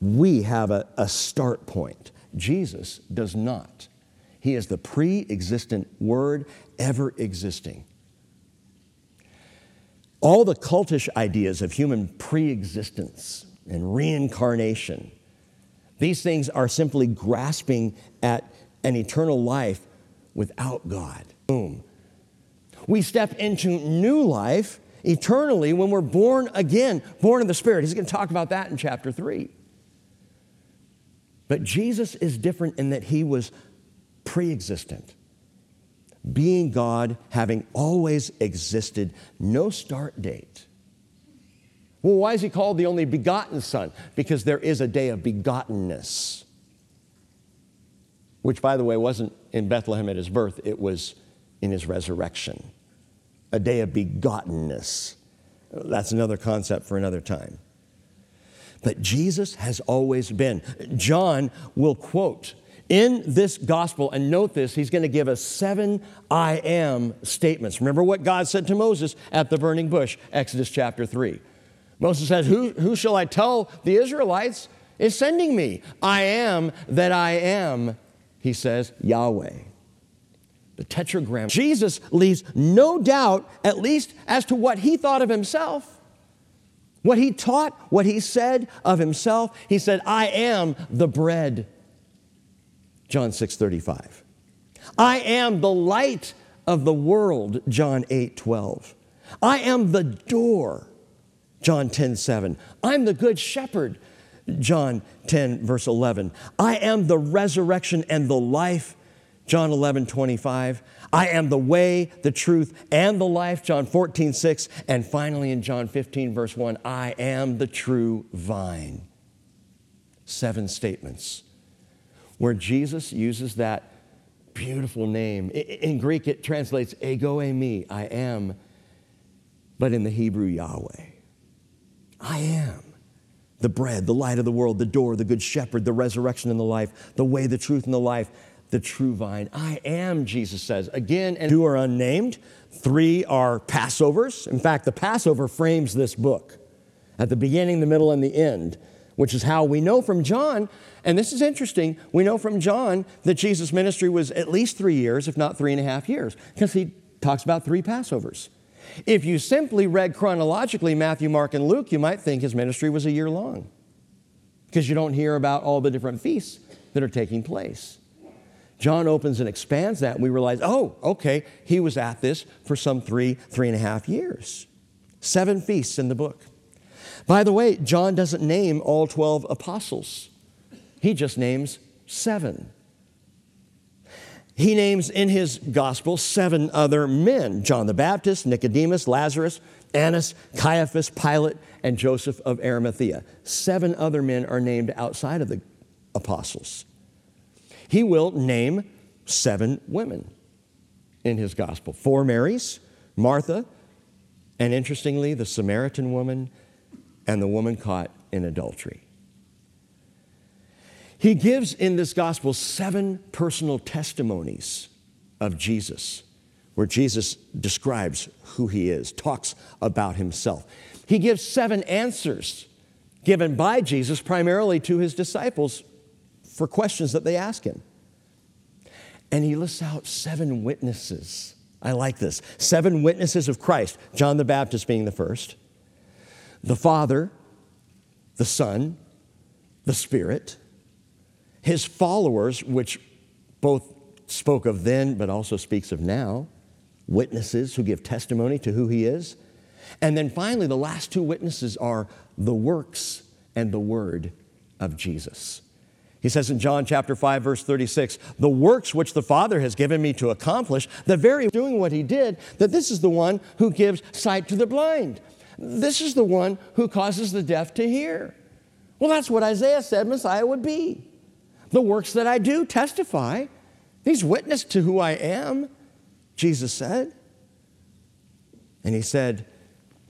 A: We have a, a start point. Jesus does not. He is the pre existent Word ever existing. All the cultish ideas of human pre existence and reincarnation. These things are simply grasping at an eternal life without God. Boom. We step into new life eternally when we're born again, born of the Spirit. He's going to talk about that in chapter 3. But Jesus is different in that he was pre existent, being God, having always existed, no start date. Well, why is he called the only begotten Son? Because there is a day of begottenness, which, by the way, wasn't in Bethlehem at his birth, it was in his resurrection. A day of begottenness. That's another concept for another time. But Jesus has always been. John will quote in this gospel, and note this, he's going to give us seven I am statements. Remember what God said to Moses at the burning bush, Exodus chapter 3. Moses says, Who, who shall I tell the Israelites is sending me? I am that I am, he says, Yahweh. The tetragram. Jesus leaves no doubt, at least as to what he thought of himself. What he taught, what he said of himself, he said, I am the bread. John 6 35. I am the light of the world, John 8 12. I am the door. John 10 7. I'm the good shepherd, John 10, verse 11. I am the resurrection and the life, John 11 25. I am the way, the truth, and the life, John 14 6. And finally in John 15, verse 1, I am the true vine. Seven statements where Jesus uses that beautiful name. In Greek, it translates ego eimi, I am, but in the Hebrew, Yahweh. I am the bread, the light of the world, the door, the good shepherd, the resurrection and the life, the way, the truth, and the life, the true vine. I am, Jesus says. Again, and two are unnamed, three are Passovers. In fact, the Passover frames this book at the beginning, the middle, and the end, which is how we know from John. And this is interesting. We know from John that Jesus' ministry was at least three years, if not three and a half years, because he talks about three Passovers. If you simply read chronologically Matthew, Mark, and Luke, you might think his ministry was a year long because you don't hear about all the different feasts that are taking place. John opens and expands that, and we realize, oh, okay, he was at this for some three, three and a half years. Seven feasts in the book. By the way, John doesn't name all 12 apostles, he just names seven. He names in his gospel seven other men John the Baptist, Nicodemus, Lazarus, Annas, Caiaphas, Pilate, and Joseph of Arimathea. Seven other men are named outside of the apostles. He will name seven women in his gospel four Marys, Martha, and interestingly, the Samaritan woman and the woman caught in adultery. He gives in this gospel seven personal testimonies of Jesus, where Jesus describes who he is, talks about himself. He gives seven answers given by Jesus primarily to his disciples for questions that they ask him. And he lists out seven witnesses. I like this. Seven witnesses of Christ, John the Baptist being the first, the Father, the Son, the Spirit, his followers, which both spoke of then but also speaks of now, witnesses who give testimony to who he is. And then finally, the last two witnesses are the works and the word of Jesus. He says in John chapter 5 verse 36, "The works which the Father has given me to accomplish, the very doing what he did, that this is the one who gives sight to the blind. This is the one who causes the deaf to hear." Well, that's what Isaiah said Messiah would be. The works that I do testify. These witness to who I am, Jesus said. And he said,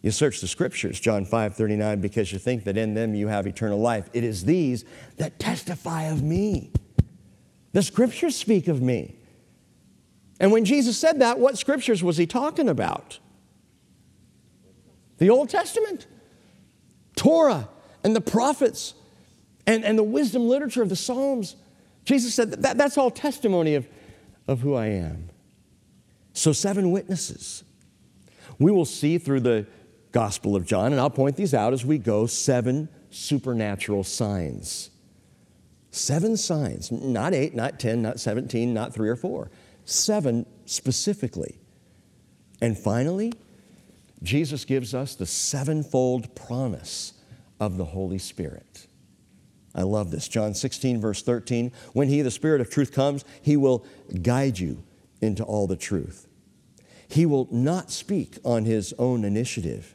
A: You search the scriptures, John 5 39, because you think that in them you have eternal life. It is these that testify of me. The scriptures speak of me. And when Jesus said that, what scriptures was he talking about? The Old Testament, Torah, and the prophets and, and the wisdom literature of the Psalms. Jesus said that, that's all testimony of, of who I am. So, seven witnesses. We will see through the Gospel of John, and I'll point these out as we go seven supernatural signs. Seven signs, not eight, not 10, not 17, not three or four. Seven specifically. And finally, Jesus gives us the sevenfold promise of the Holy Spirit. I love this. John 16, verse 13. When He, the Spirit of truth, comes, He will guide you into all the truth. He will not speak on His own initiative,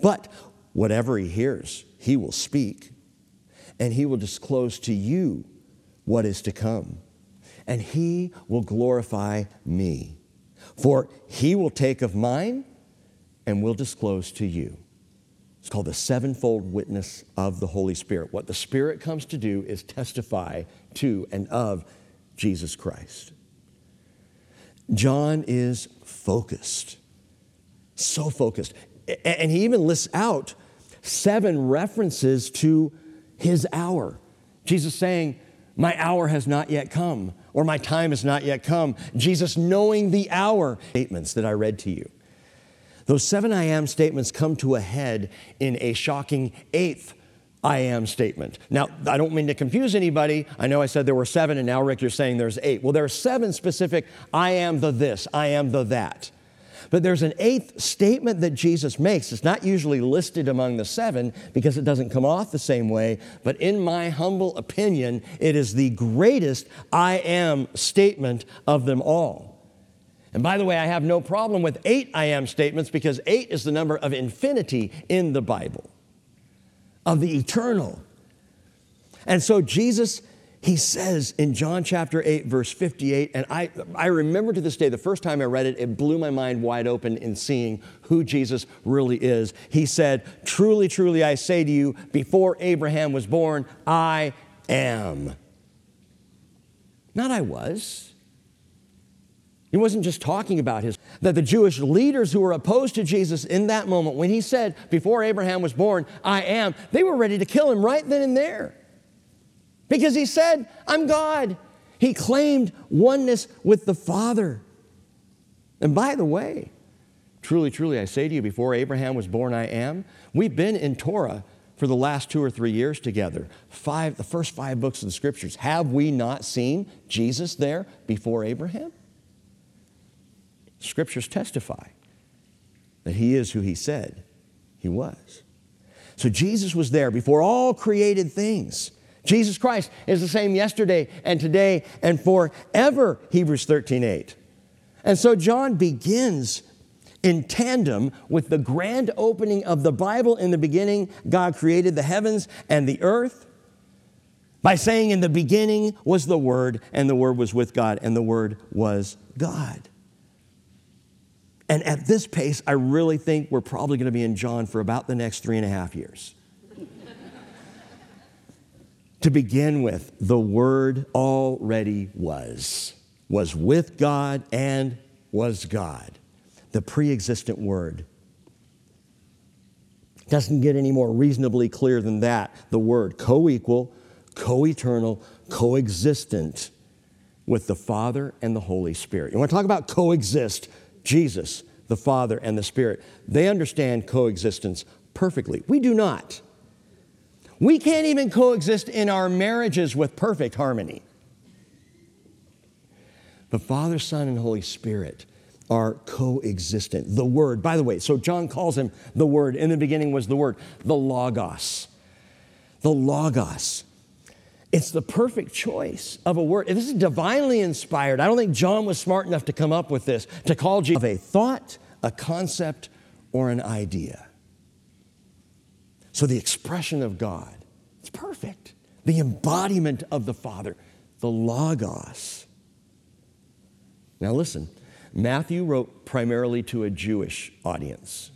A: but whatever He hears, He will speak, and He will disclose to you what is to come. And He will glorify me, for He will take of mine and will disclose to you. It's called the sevenfold witness of the Holy Spirit. What the Spirit comes to do is testify to and of Jesus Christ. John is focused, so focused. And he even lists out seven references to his hour. Jesus saying, My hour has not yet come, or my time has not yet come. Jesus knowing the hour. Statements that I read to you. Those seven I am statements come to a head in a shocking eighth I am statement. Now, I don't mean to confuse anybody. I know I said there were seven, and now Rick, you're saying there's eight. Well, there are seven specific I am the this, I am the that. But there's an eighth statement that Jesus makes. It's not usually listed among the seven because it doesn't come off the same way. But in my humble opinion, it is the greatest I am statement of them all. And by the way, I have no problem with eight I am statements because eight is the number of infinity in the Bible, of the eternal. And so Jesus, he says in John chapter 8, verse 58, and I, I remember to this day, the first time I read it, it blew my mind wide open in seeing who Jesus really is. He said, Truly, truly, I say to you, before Abraham was born, I am. Not I was. He wasn't just talking about his, that the Jewish leaders who were opposed to Jesus in that moment, when he said, Before Abraham was born, I am, they were ready to kill him right then and there. Because he said, I'm God. He claimed oneness with the Father. And by the way, truly, truly, I say to you, before Abraham was born, I am. We've been in Torah for the last two or three years together. Five, the first five books of the scriptures. Have we not seen Jesus there before Abraham? Scriptures testify that he is who he said he was. So Jesus was there before all created things. Jesus Christ is the same yesterday and today and forever, Hebrews 13 8. And so John begins in tandem with the grand opening of the Bible. In the beginning, God created the heavens and the earth by saying, In the beginning was the Word, and the Word was with God, and the Word was God. And at this pace, I really think we're probably going to be in John for about the next three and a half years. to begin with, the Word already was, was with God and was God, the pre existent Word. Doesn't get any more reasonably clear than that. The Word, co equal, co eternal, coexistent with the Father and the Holy Spirit. You want to talk about coexist? Jesus, the Father, and the Spirit. They understand coexistence perfectly. We do not. We can't even coexist in our marriages with perfect harmony. But Father, Son, and Holy Spirit are coexistent. The Word, by the way, so John calls him the Word. In the beginning was the Word, the Logos. The Logos. It's the perfect choice of a word. This is divinely inspired. I don't think John was smart enough to come up with this, to call Jesus a thought, a concept, or an idea. So the expression of God, it's perfect. The embodiment of the Father, the Logos. Now listen, Matthew wrote primarily to a Jewish audience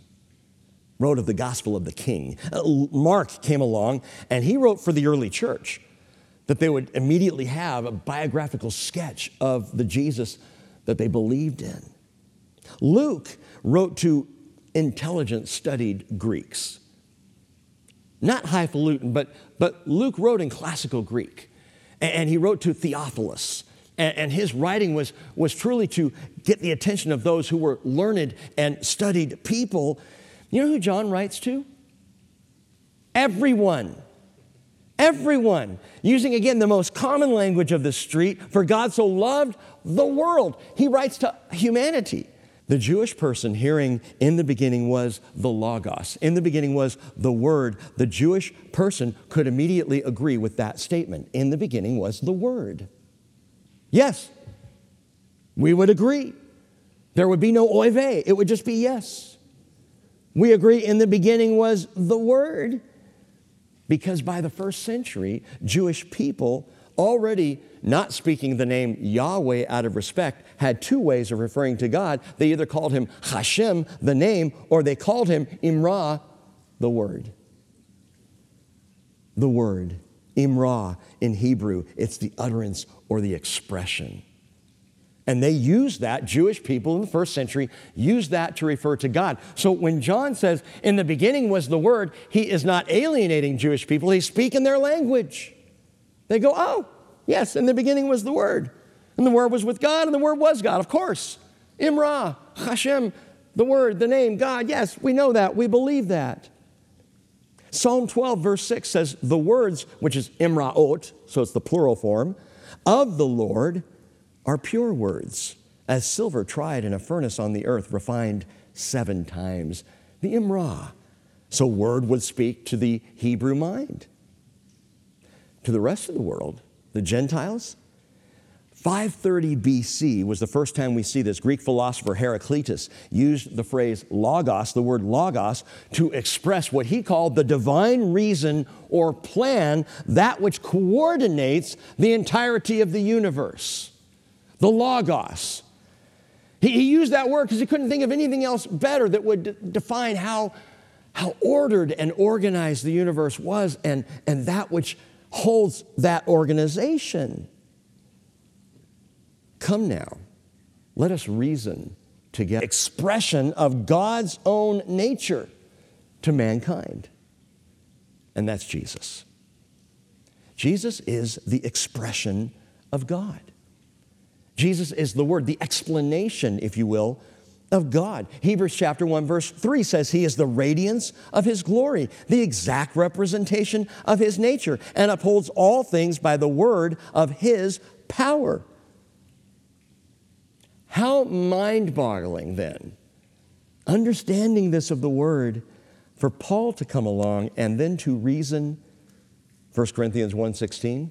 A: wrote of the gospel of the king. Uh, Mark came along and he wrote for the early church that they would immediately have a biographical sketch of the Jesus that they believed in. Luke wrote to intelligent, studied Greeks. Not highfalutin, but, but Luke wrote in classical Greek. And, he wrote to Theophilus. And, his writing was, was truly to get the attention of those who were learned and studied people. You know who John writes to? Everyone. Everyone, using again the most common language of the street, for God so loved the world. He writes to humanity. The Jewish person hearing in the beginning was the Logos. In the beginning was the Word. The Jewish person could immediately agree with that statement. In the beginning was the Word. Yes, we would agree. There would be no oy vey, it would just be yes. We agree in the beginning was the Word. Because by the first century, Jewish people already not speaking the name Yahweh out of respect had two ways of referring to God. They either called him Hashem, the name, or they called him Imra, the word. The word. Imra in Hebrew, it's the utterance or the expression. And they used that, Jewish people in the first century used that to refer to God. So when John says, in the beginning was the Word, he is not alienating Jewish people, he's speaking their language. They go, oh, yes, in the beginning was the Word. And the Word was with God, and the Word was God, of course. Imra, Hashem, the Word, the name, God, yes, we know that, we believe that. Psalm 12, verse 6 says, The words, which is Imraot, so it's the plural form, of the Lord are pure words, as silver tried in a furnace on the earth, refined seven times. The Imra. So, word would speak to the Hebrew mind. To the rest of the world, the Gentiles, 530 BC was the first time we see this. Greek philosopher Heraclitus used the phrase logos, the word logos, to express what he called the divine reason or plan, that which coordinates the entirety of the universe the Logos. He, he used that word because he couldn't think of anything else better that would define how, how ordered and organized the universe was and, and that which holds that organization. Come now, let us reason together. Expression of God's own nature to mankind. And that's Jesus. Jesus is the expression of God. Jesus is the Word, the explanation, if you will, of God. Hebrews chapter 1 verse 3 says he is the radiance of his glory, the exact representation of his nature and upholds all things by the word of his power. How mind-boggling then understanding this of the word for Paul to come along and then to reason 1 Corinthians 1:16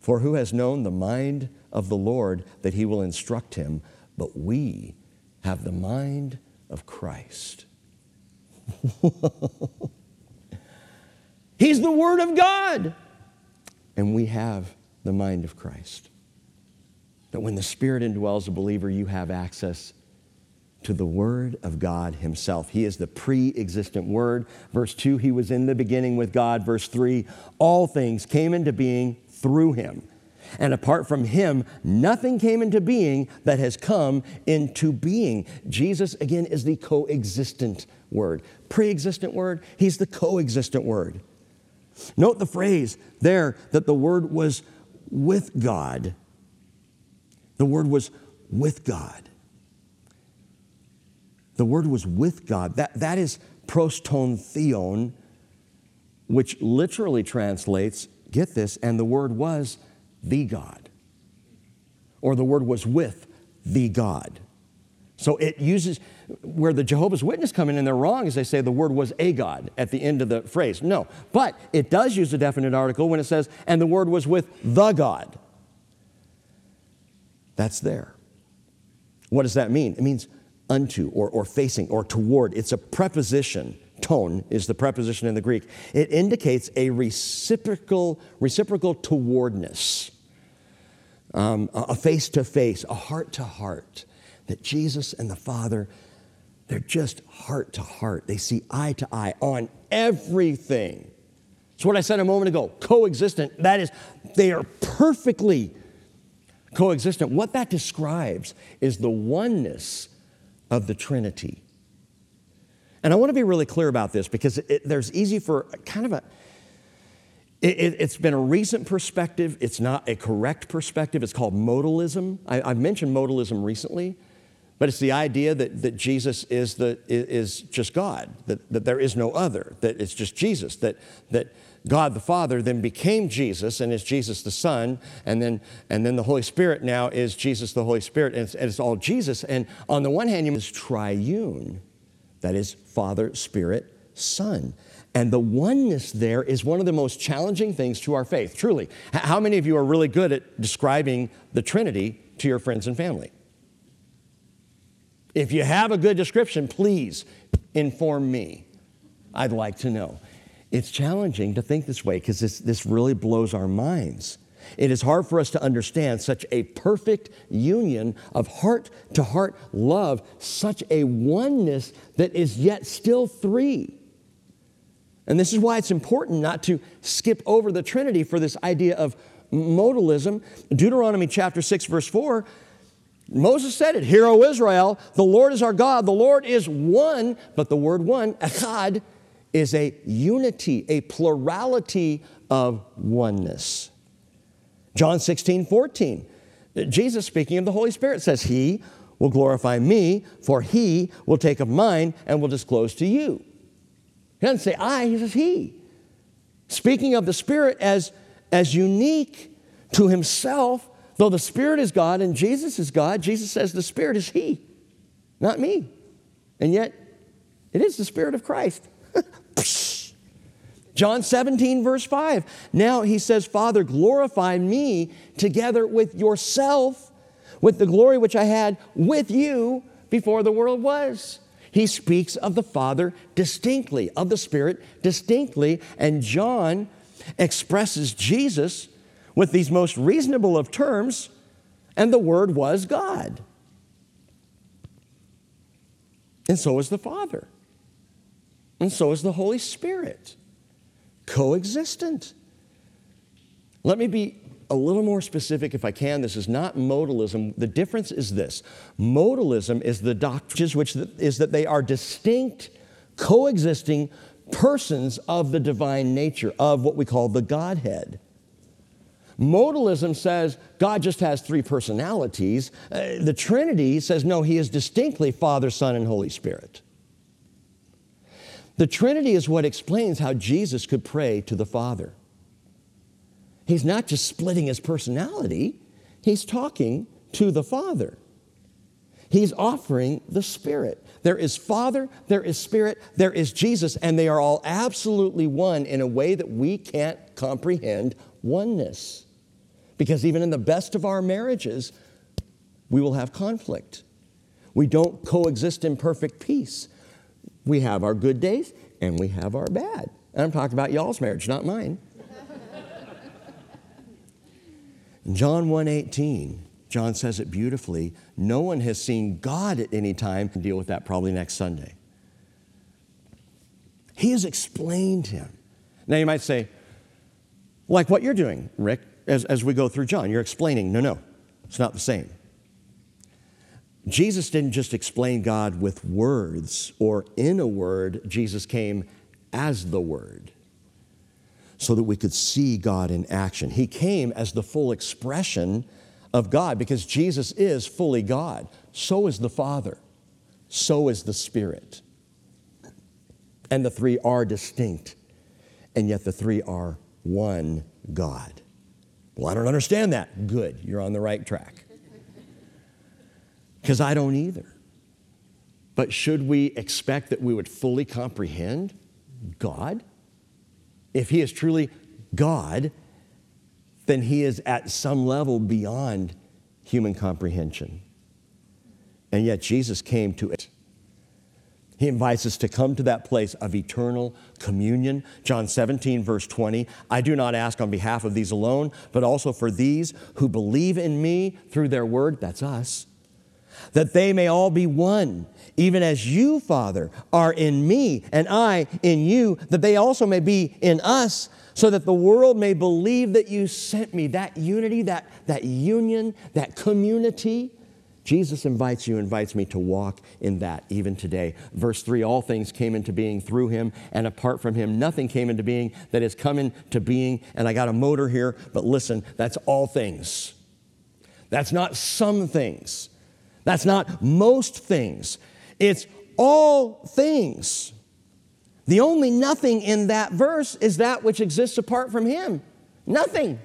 A: For who has known the mind of the Lord that he will instruct him but we have the mind of Christ. He's the word of God and we have the mind of Christ. That when the Spirit indwells a believer, you have access to the Word of God Himself. He is the pre existent Word. Verse 2, He was in the beginning with God. Verse 3, all things came into being through Him. And apart from Him, nothing came into being that has come into being. Jesus, again, is the coexistent Word. Pre existent Word, He's the coexistent Word. Note the phrase there that the Word was with God. The Word was with God. The Word was with God. That, that is pros ton theon, which literally translates, get this, and the Word was the God. Or the Word was with the God. So it uses, where the Jehovah's Witness come in and they're wrong is they say the word was a God at the end of the phrase. No, but it does use a definite article when it says, and the word was with the God. That's there. What does that mean? It means unto or, or facing or toward. It's a preposition. Is the preposition in the Greek. It indicates a reciprocal, reciprocal towardness, um, a face to face, a heart to heart that Jesus and the Father, they're just heart to heart. They see eye to eye on everything. It's what I said a moment ago coexistent. That is, they are perfectly coexistent. What that describes is the oneness of the Trinity. And I want to be really clear about this because it, there's easy for kind of a, it, has been a recent perspective. It's not a correct perspective. It's called modalism. I, have mentioned modalism recently. But it's the idea that, that Jesus is, the, is just God, that, that there is no other, that it's just Jesus, that, that God the Father then became Jesus and is Jesus the Son, and then, and then the Holy Spirit now is Jesus the Holy Spirit, and it's, and it's all Jesus. And on the one hand, you is triune, that is Father, Spirit, Son. And the oneness there is one of the most challenging things to our faith, truly. How many of you are really good at describing the Trinity to your friends and family? If you have a good description, please inform me. I'd like to know. It's challenging to think this way because this, this really blows our minds. It is hard for us to understand such a perfect union of heart to heart love, such a oneness that is yet still three. And this is why it's important not to skip over the Trinity for this idea of modalism. Deuteronomy chapter 6, verse 4 Moses said it, Hear, O Israel, the Lord is our God, the Lord is one, but the word one, echad, is a unity, a plurality of oneness. John 16, 14, Jesus speaking of the Holy Spirit says, He will glorify me, for He will take of mine and will disclose to you. He doesn't say I, he says He. Speaking of the Spirit as, as unique to Himself Though the Spirit is God and Jesus is God, Jesus says the Spirit is He, not me. And yet, it is the Spirit of Christ. John 17, verse 5. Now he says, Father, glorify me together with yourself, with the glory which I had with you before the world was. He speaks of the Father distinctly, of the Spirit distinctly, and John expresses Jesus with these most reasonable of terms, and the Word was God. And so is the Father. And so is the Holy Spirit. Coexistent. Let me be a little more specific if I can. This is not modalism. The difference is this modalism is the doctrine, which is that they are distinct, coexisting persons of the divine nature, of what we call the Godhead. Modalism says God just has three personalities. Uh, the Trinity says no, He is distinctly Father, Son, and Holy Spirit. The Trinity is what explains how Jesus could pray to the Father. He's not just splitting his personality, he's talking to the Father. He's offering the Spirit. There is Father, there is Spirit, there is Jesus, and they are all absolutely one in a way that we can't comprehend oneness. Because even in the best of our marriages, we will have conflict. We don't coexist in perfect peace. We have our good days and we have our bad. And I'm talking about y'all's marriage, not mine. John 1:18, John says it beautifully. No one has seen God at any time. Deal with that probably next Sunday. He has explained him. Now you might say, like what you're doing, Rick, as, as we go through John, you're explaining, no, no, it's not the same. Jesus didn't just explain God with words or in a word, Jesus came as the Word so that we could see God in action. He came as the full expression of God because Jesus is fully God. So is the Father, so is the Spirit. And the three are distinct, and yet the three are one God. Well, I don't understand that. Good, you're on the right track. Because I don't either. But should we expect that we would fully comprehend God? If He is truly God, then He is at some level beyond human comprehension. And yet Jesus came to it. He invites us to come to that place of eternal communion. John 17, verse 20. I do not ask on behalf of these alone, but also for these who believe in me through their word, that's us, that they may all be one, even as you, Father, are in me and I in you, that they also may be in us, so that the world may believe that you sent me. That unity, that, that union, that community Jesus invites you, invites me to walk in that even today. Verse 3 All things came into being through him, and apart from him, nothing came into being that has come into being. And I got a motor here, but listen, that's all things. That's not some things. That's not most things. It's all things. The only nothing in that verse is that which exists apart from him. Nothing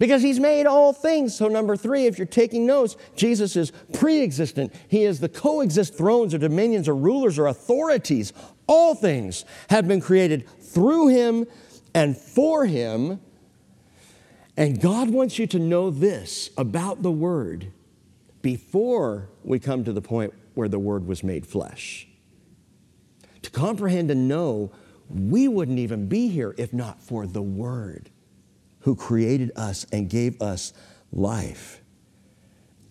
A: because he's made all things. So, number three, if you're taking notes, Jesus is pre existent. He is the coexist thrones or dominions or rulers or authorities. All things have been created through him and for him. And God wants you to know this about the Word before we come to the point where the Word was made flesh. To comprehend and know, we wouldn't even be here if not for the Word who created us and gave us life.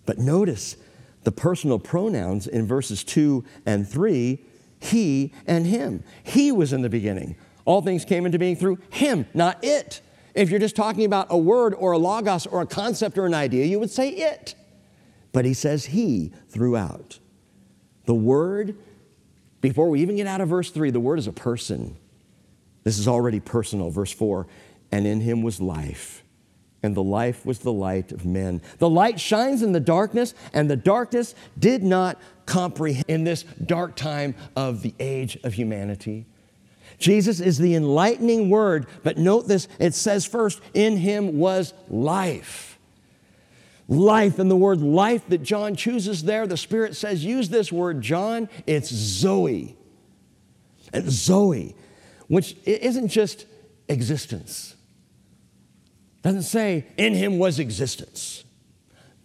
A: But notice the personal pronouns in verses 2 and 3 he and him. He was in the beginning. All things came into being through him, not it. If you're just talking about a word or a logos or a concept or an idea, you would say it. But he says he throughout. The word, before we even get out of verse 3, the word is a person. This is already personal. Verse 4 and in him was life. And the life was the light of men. The light shines in the darkness, and the darkness did not comprehend in this dark time of the age of humanity. Jesus is the enlightening word, but note this it says first, in him was life. Life, and the word life that John chooses there, the Spirit says, use this word, John, it's Zoe. And Zoe, which isn't just existence. Doesn't say in him was existence.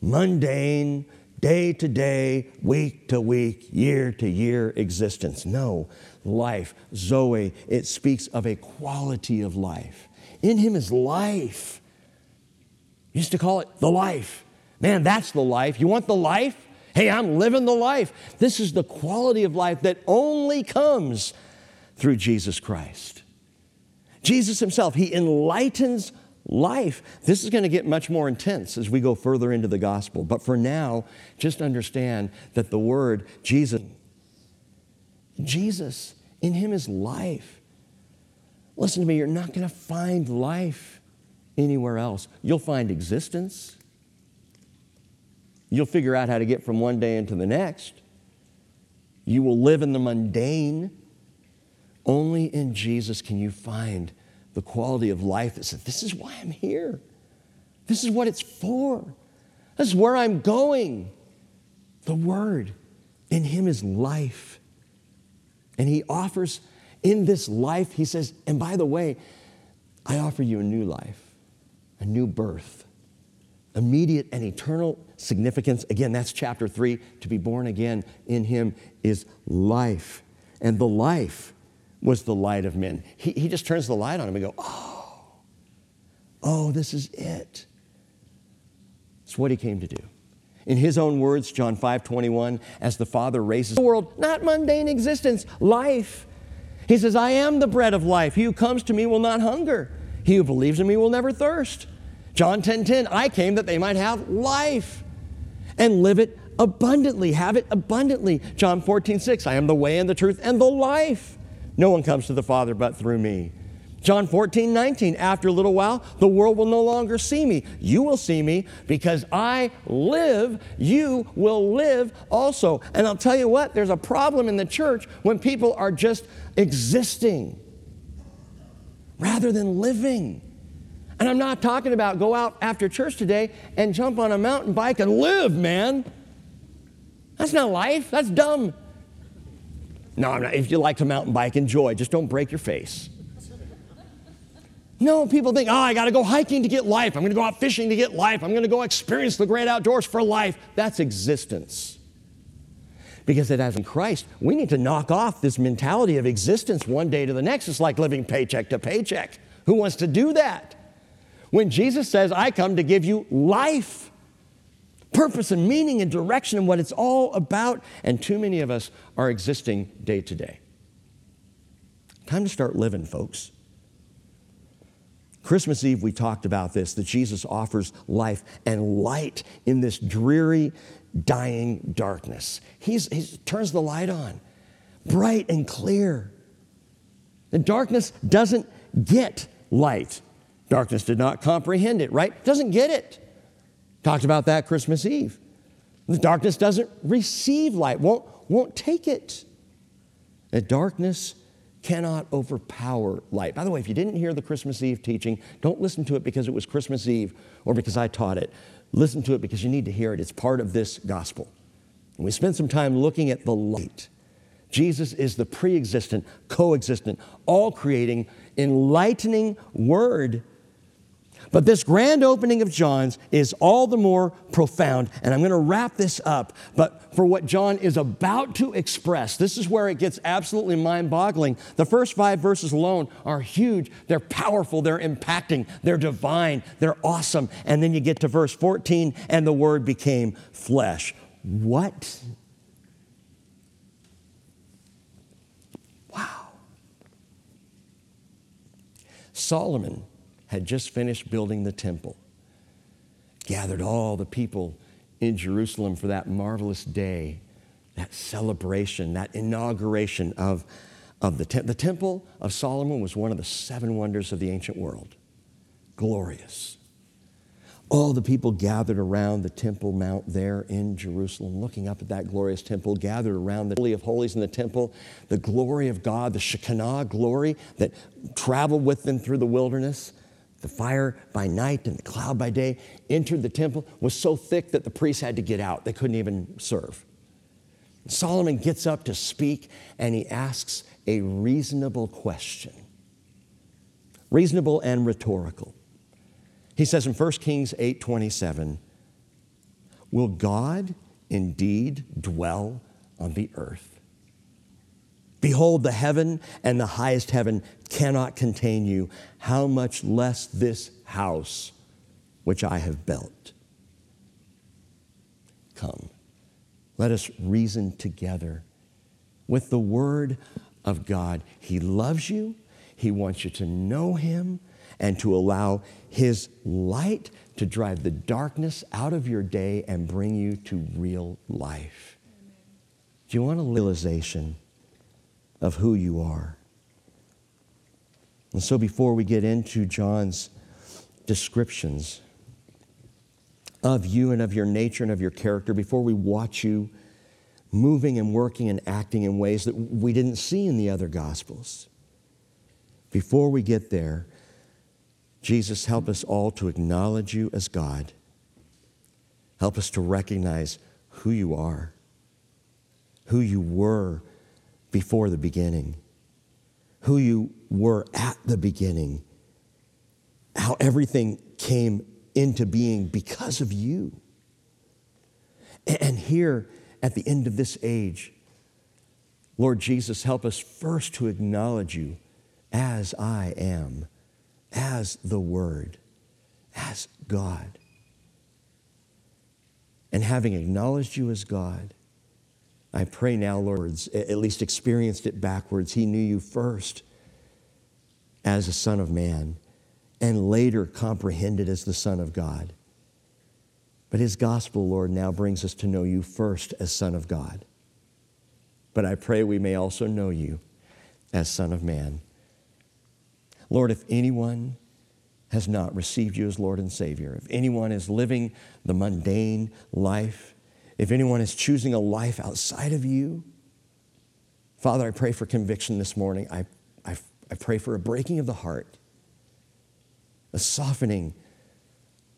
A: Mundane, day to day, week to week, year to year existence. No, life, Zoe, it speaks of a quality of life. In him is life. used to call it the life. Man, that's the life. You want the life? Hey, I'm living the life. This is the quality of life that only comes through Jesus Christ. Jesus himself, he enlightens life. This is going to get much more intense as we go further into the gospel. But for now, just understand that the word Jesus, Jesus, in him is life. Listen to me, you're not going to find life anywhere else. You'll find existence. You'll figure out how to get from one day into the next. You will live in the mundane. Only in Jesus can you find the quality of life that says, This is why I'm here. This is what it's for. This is where I'm going. the Word. In Him is life. And He offers in this life, He says, and by the way, I offer you a new life, a new birth, immediate and eternal significance. Again, that's chapter three. To be born again in Him is life. And the life was the light of men. He, he just turns the light on him and go, oh, oh, this is it. It's what he came to do. In his own words, John 5 21, as the Father raises the world, not mundane existence, life. He says, I am the bread of life. He who comes to me will not hunger. He who believes in me will never thirst. John 10 10, I came that they might have life and live it abundantly, have it abundantly. John 14 6, I am the way and the truth and the life. No one comes to the Father but through me. John 14, 19, after a little while, the world will no longer see me. You will see me because I live, you will live also. And I'll tell you what, there's a problem in the church when people are just existing rather than living. And I'm not talking about go out after church today and jump on a mountain bike and live, man. That's not life, that's dumb. No, I'm not, if you like to mountain bike, enjoy. Just don't break your face. No, people think, oh, I got to go hiking to get life. I'm going to go out fishing to get life. I'm going to go experience the great outdoors for life. That's existence. Because it has in Christ, we need to knock off this mentality of existence one day to the next. It's like living paycheck to paycheck. Who wants to do that? When Jesus says, I come to give you life, purpose and meaning and direction and what it's all about. And too many of us are existing day to day. Time to start living, folks. Christmas Eve, we talked about this that Jesus offers life and light in this dreary, dying darkness. He's, he turns the light on, bright and clear. The darkness doesn't get light. Darkness did not comprehend it, right? Doesn't get it. Talked about that Christmas Eve. The darkness doesn't receive light, won't, won't take it. The darkness cannot overpower light. By the way, if you didn't hear the Christmas Eve teaching, don't listen to it because it was Christmas Eve or because I taught it. Listen to it because you need to hear it. It's part of this gospel. And we spent some time looking at the light. Jesus is the pre existent, co existent, all creating, enlightening word but this grand opening of John's is all the more profound. And I'm going to wrap this up. But for what John is about to express, this is where it gets absolutely mind boggling. The first five verses alone are huge. They're powerful. They're impacting. They're divine. They're awesome. And then you get to verse 14, and the word became flesh. What? Wow. Solomon had just finished building the temple, gathered all the people in Jerusalem for that marvelous day, that celebration, that inauguration of, of the temple. The temple of Solomon was one of the seven wonders of the ancient world. Glorious all the people gathered around the Temple Mount there in Jerusalem, looking up at that glorious temple, gathered around the Holy of Holies in the temple, the glory of God, the Shekinah glory that traveled with them through the wilderness the fire by night and the cloud by day, entered the temple, was so thick that the priests had to get out. They couldn't even serve. Solomon gets up to speak and he asks a reasonable question, reasonable and rhetorical. He says in 1 Kings 8 27, Will God indeed dwell on the earth? Behold, the heaven and the highest heaven cannot contain you. How much less this house which I have built? Come, let us reason together with the Word of God. He loves you, He wants you to know Him, and to allow His light to drive the darkness out of your day and bring you to real life. Do you want a realization? Of who you are. And so, before we get into John's descriptions of you and of your nature and of your character, before we watch you moving and working and acting in ways that we didn't see in the other Gospels, before we get there, Jesus, help us all to acknowledge you as God. Help us to recognize who you are who you were before the beginning, who you were at the beginning, how everything came into being because of you. And here at the end of this age, Lord Jesus, help us first to acknowledge you as I am, as the Word, as God. And having acknowledged you as God, I pray now, Lord, at least experienced it backwards. He knew you first as a Son of Man and later comprehended as the Son of God. But His gospel, Lord, now brings us to know you first as Son of God. But I pray we may also know you as Son of Man. Lord, if anyone has not received you as Lord and Savior, if anyone is living the mundane life, if anyone is choosing a life outside of you, Father, I pray for conviction this morning. I, I, I pray for a breaking of the heart, a softening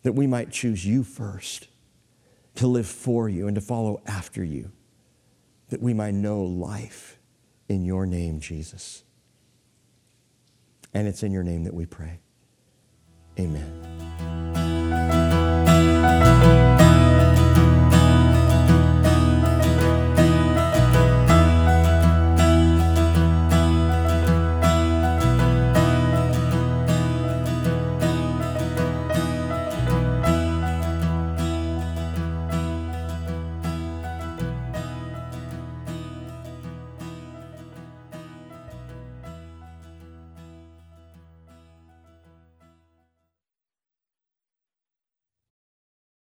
A: that we might choose you first, to live for you and to follow after you, that we might know life in your name, Jesus. And it's in your name that we pray. Amen.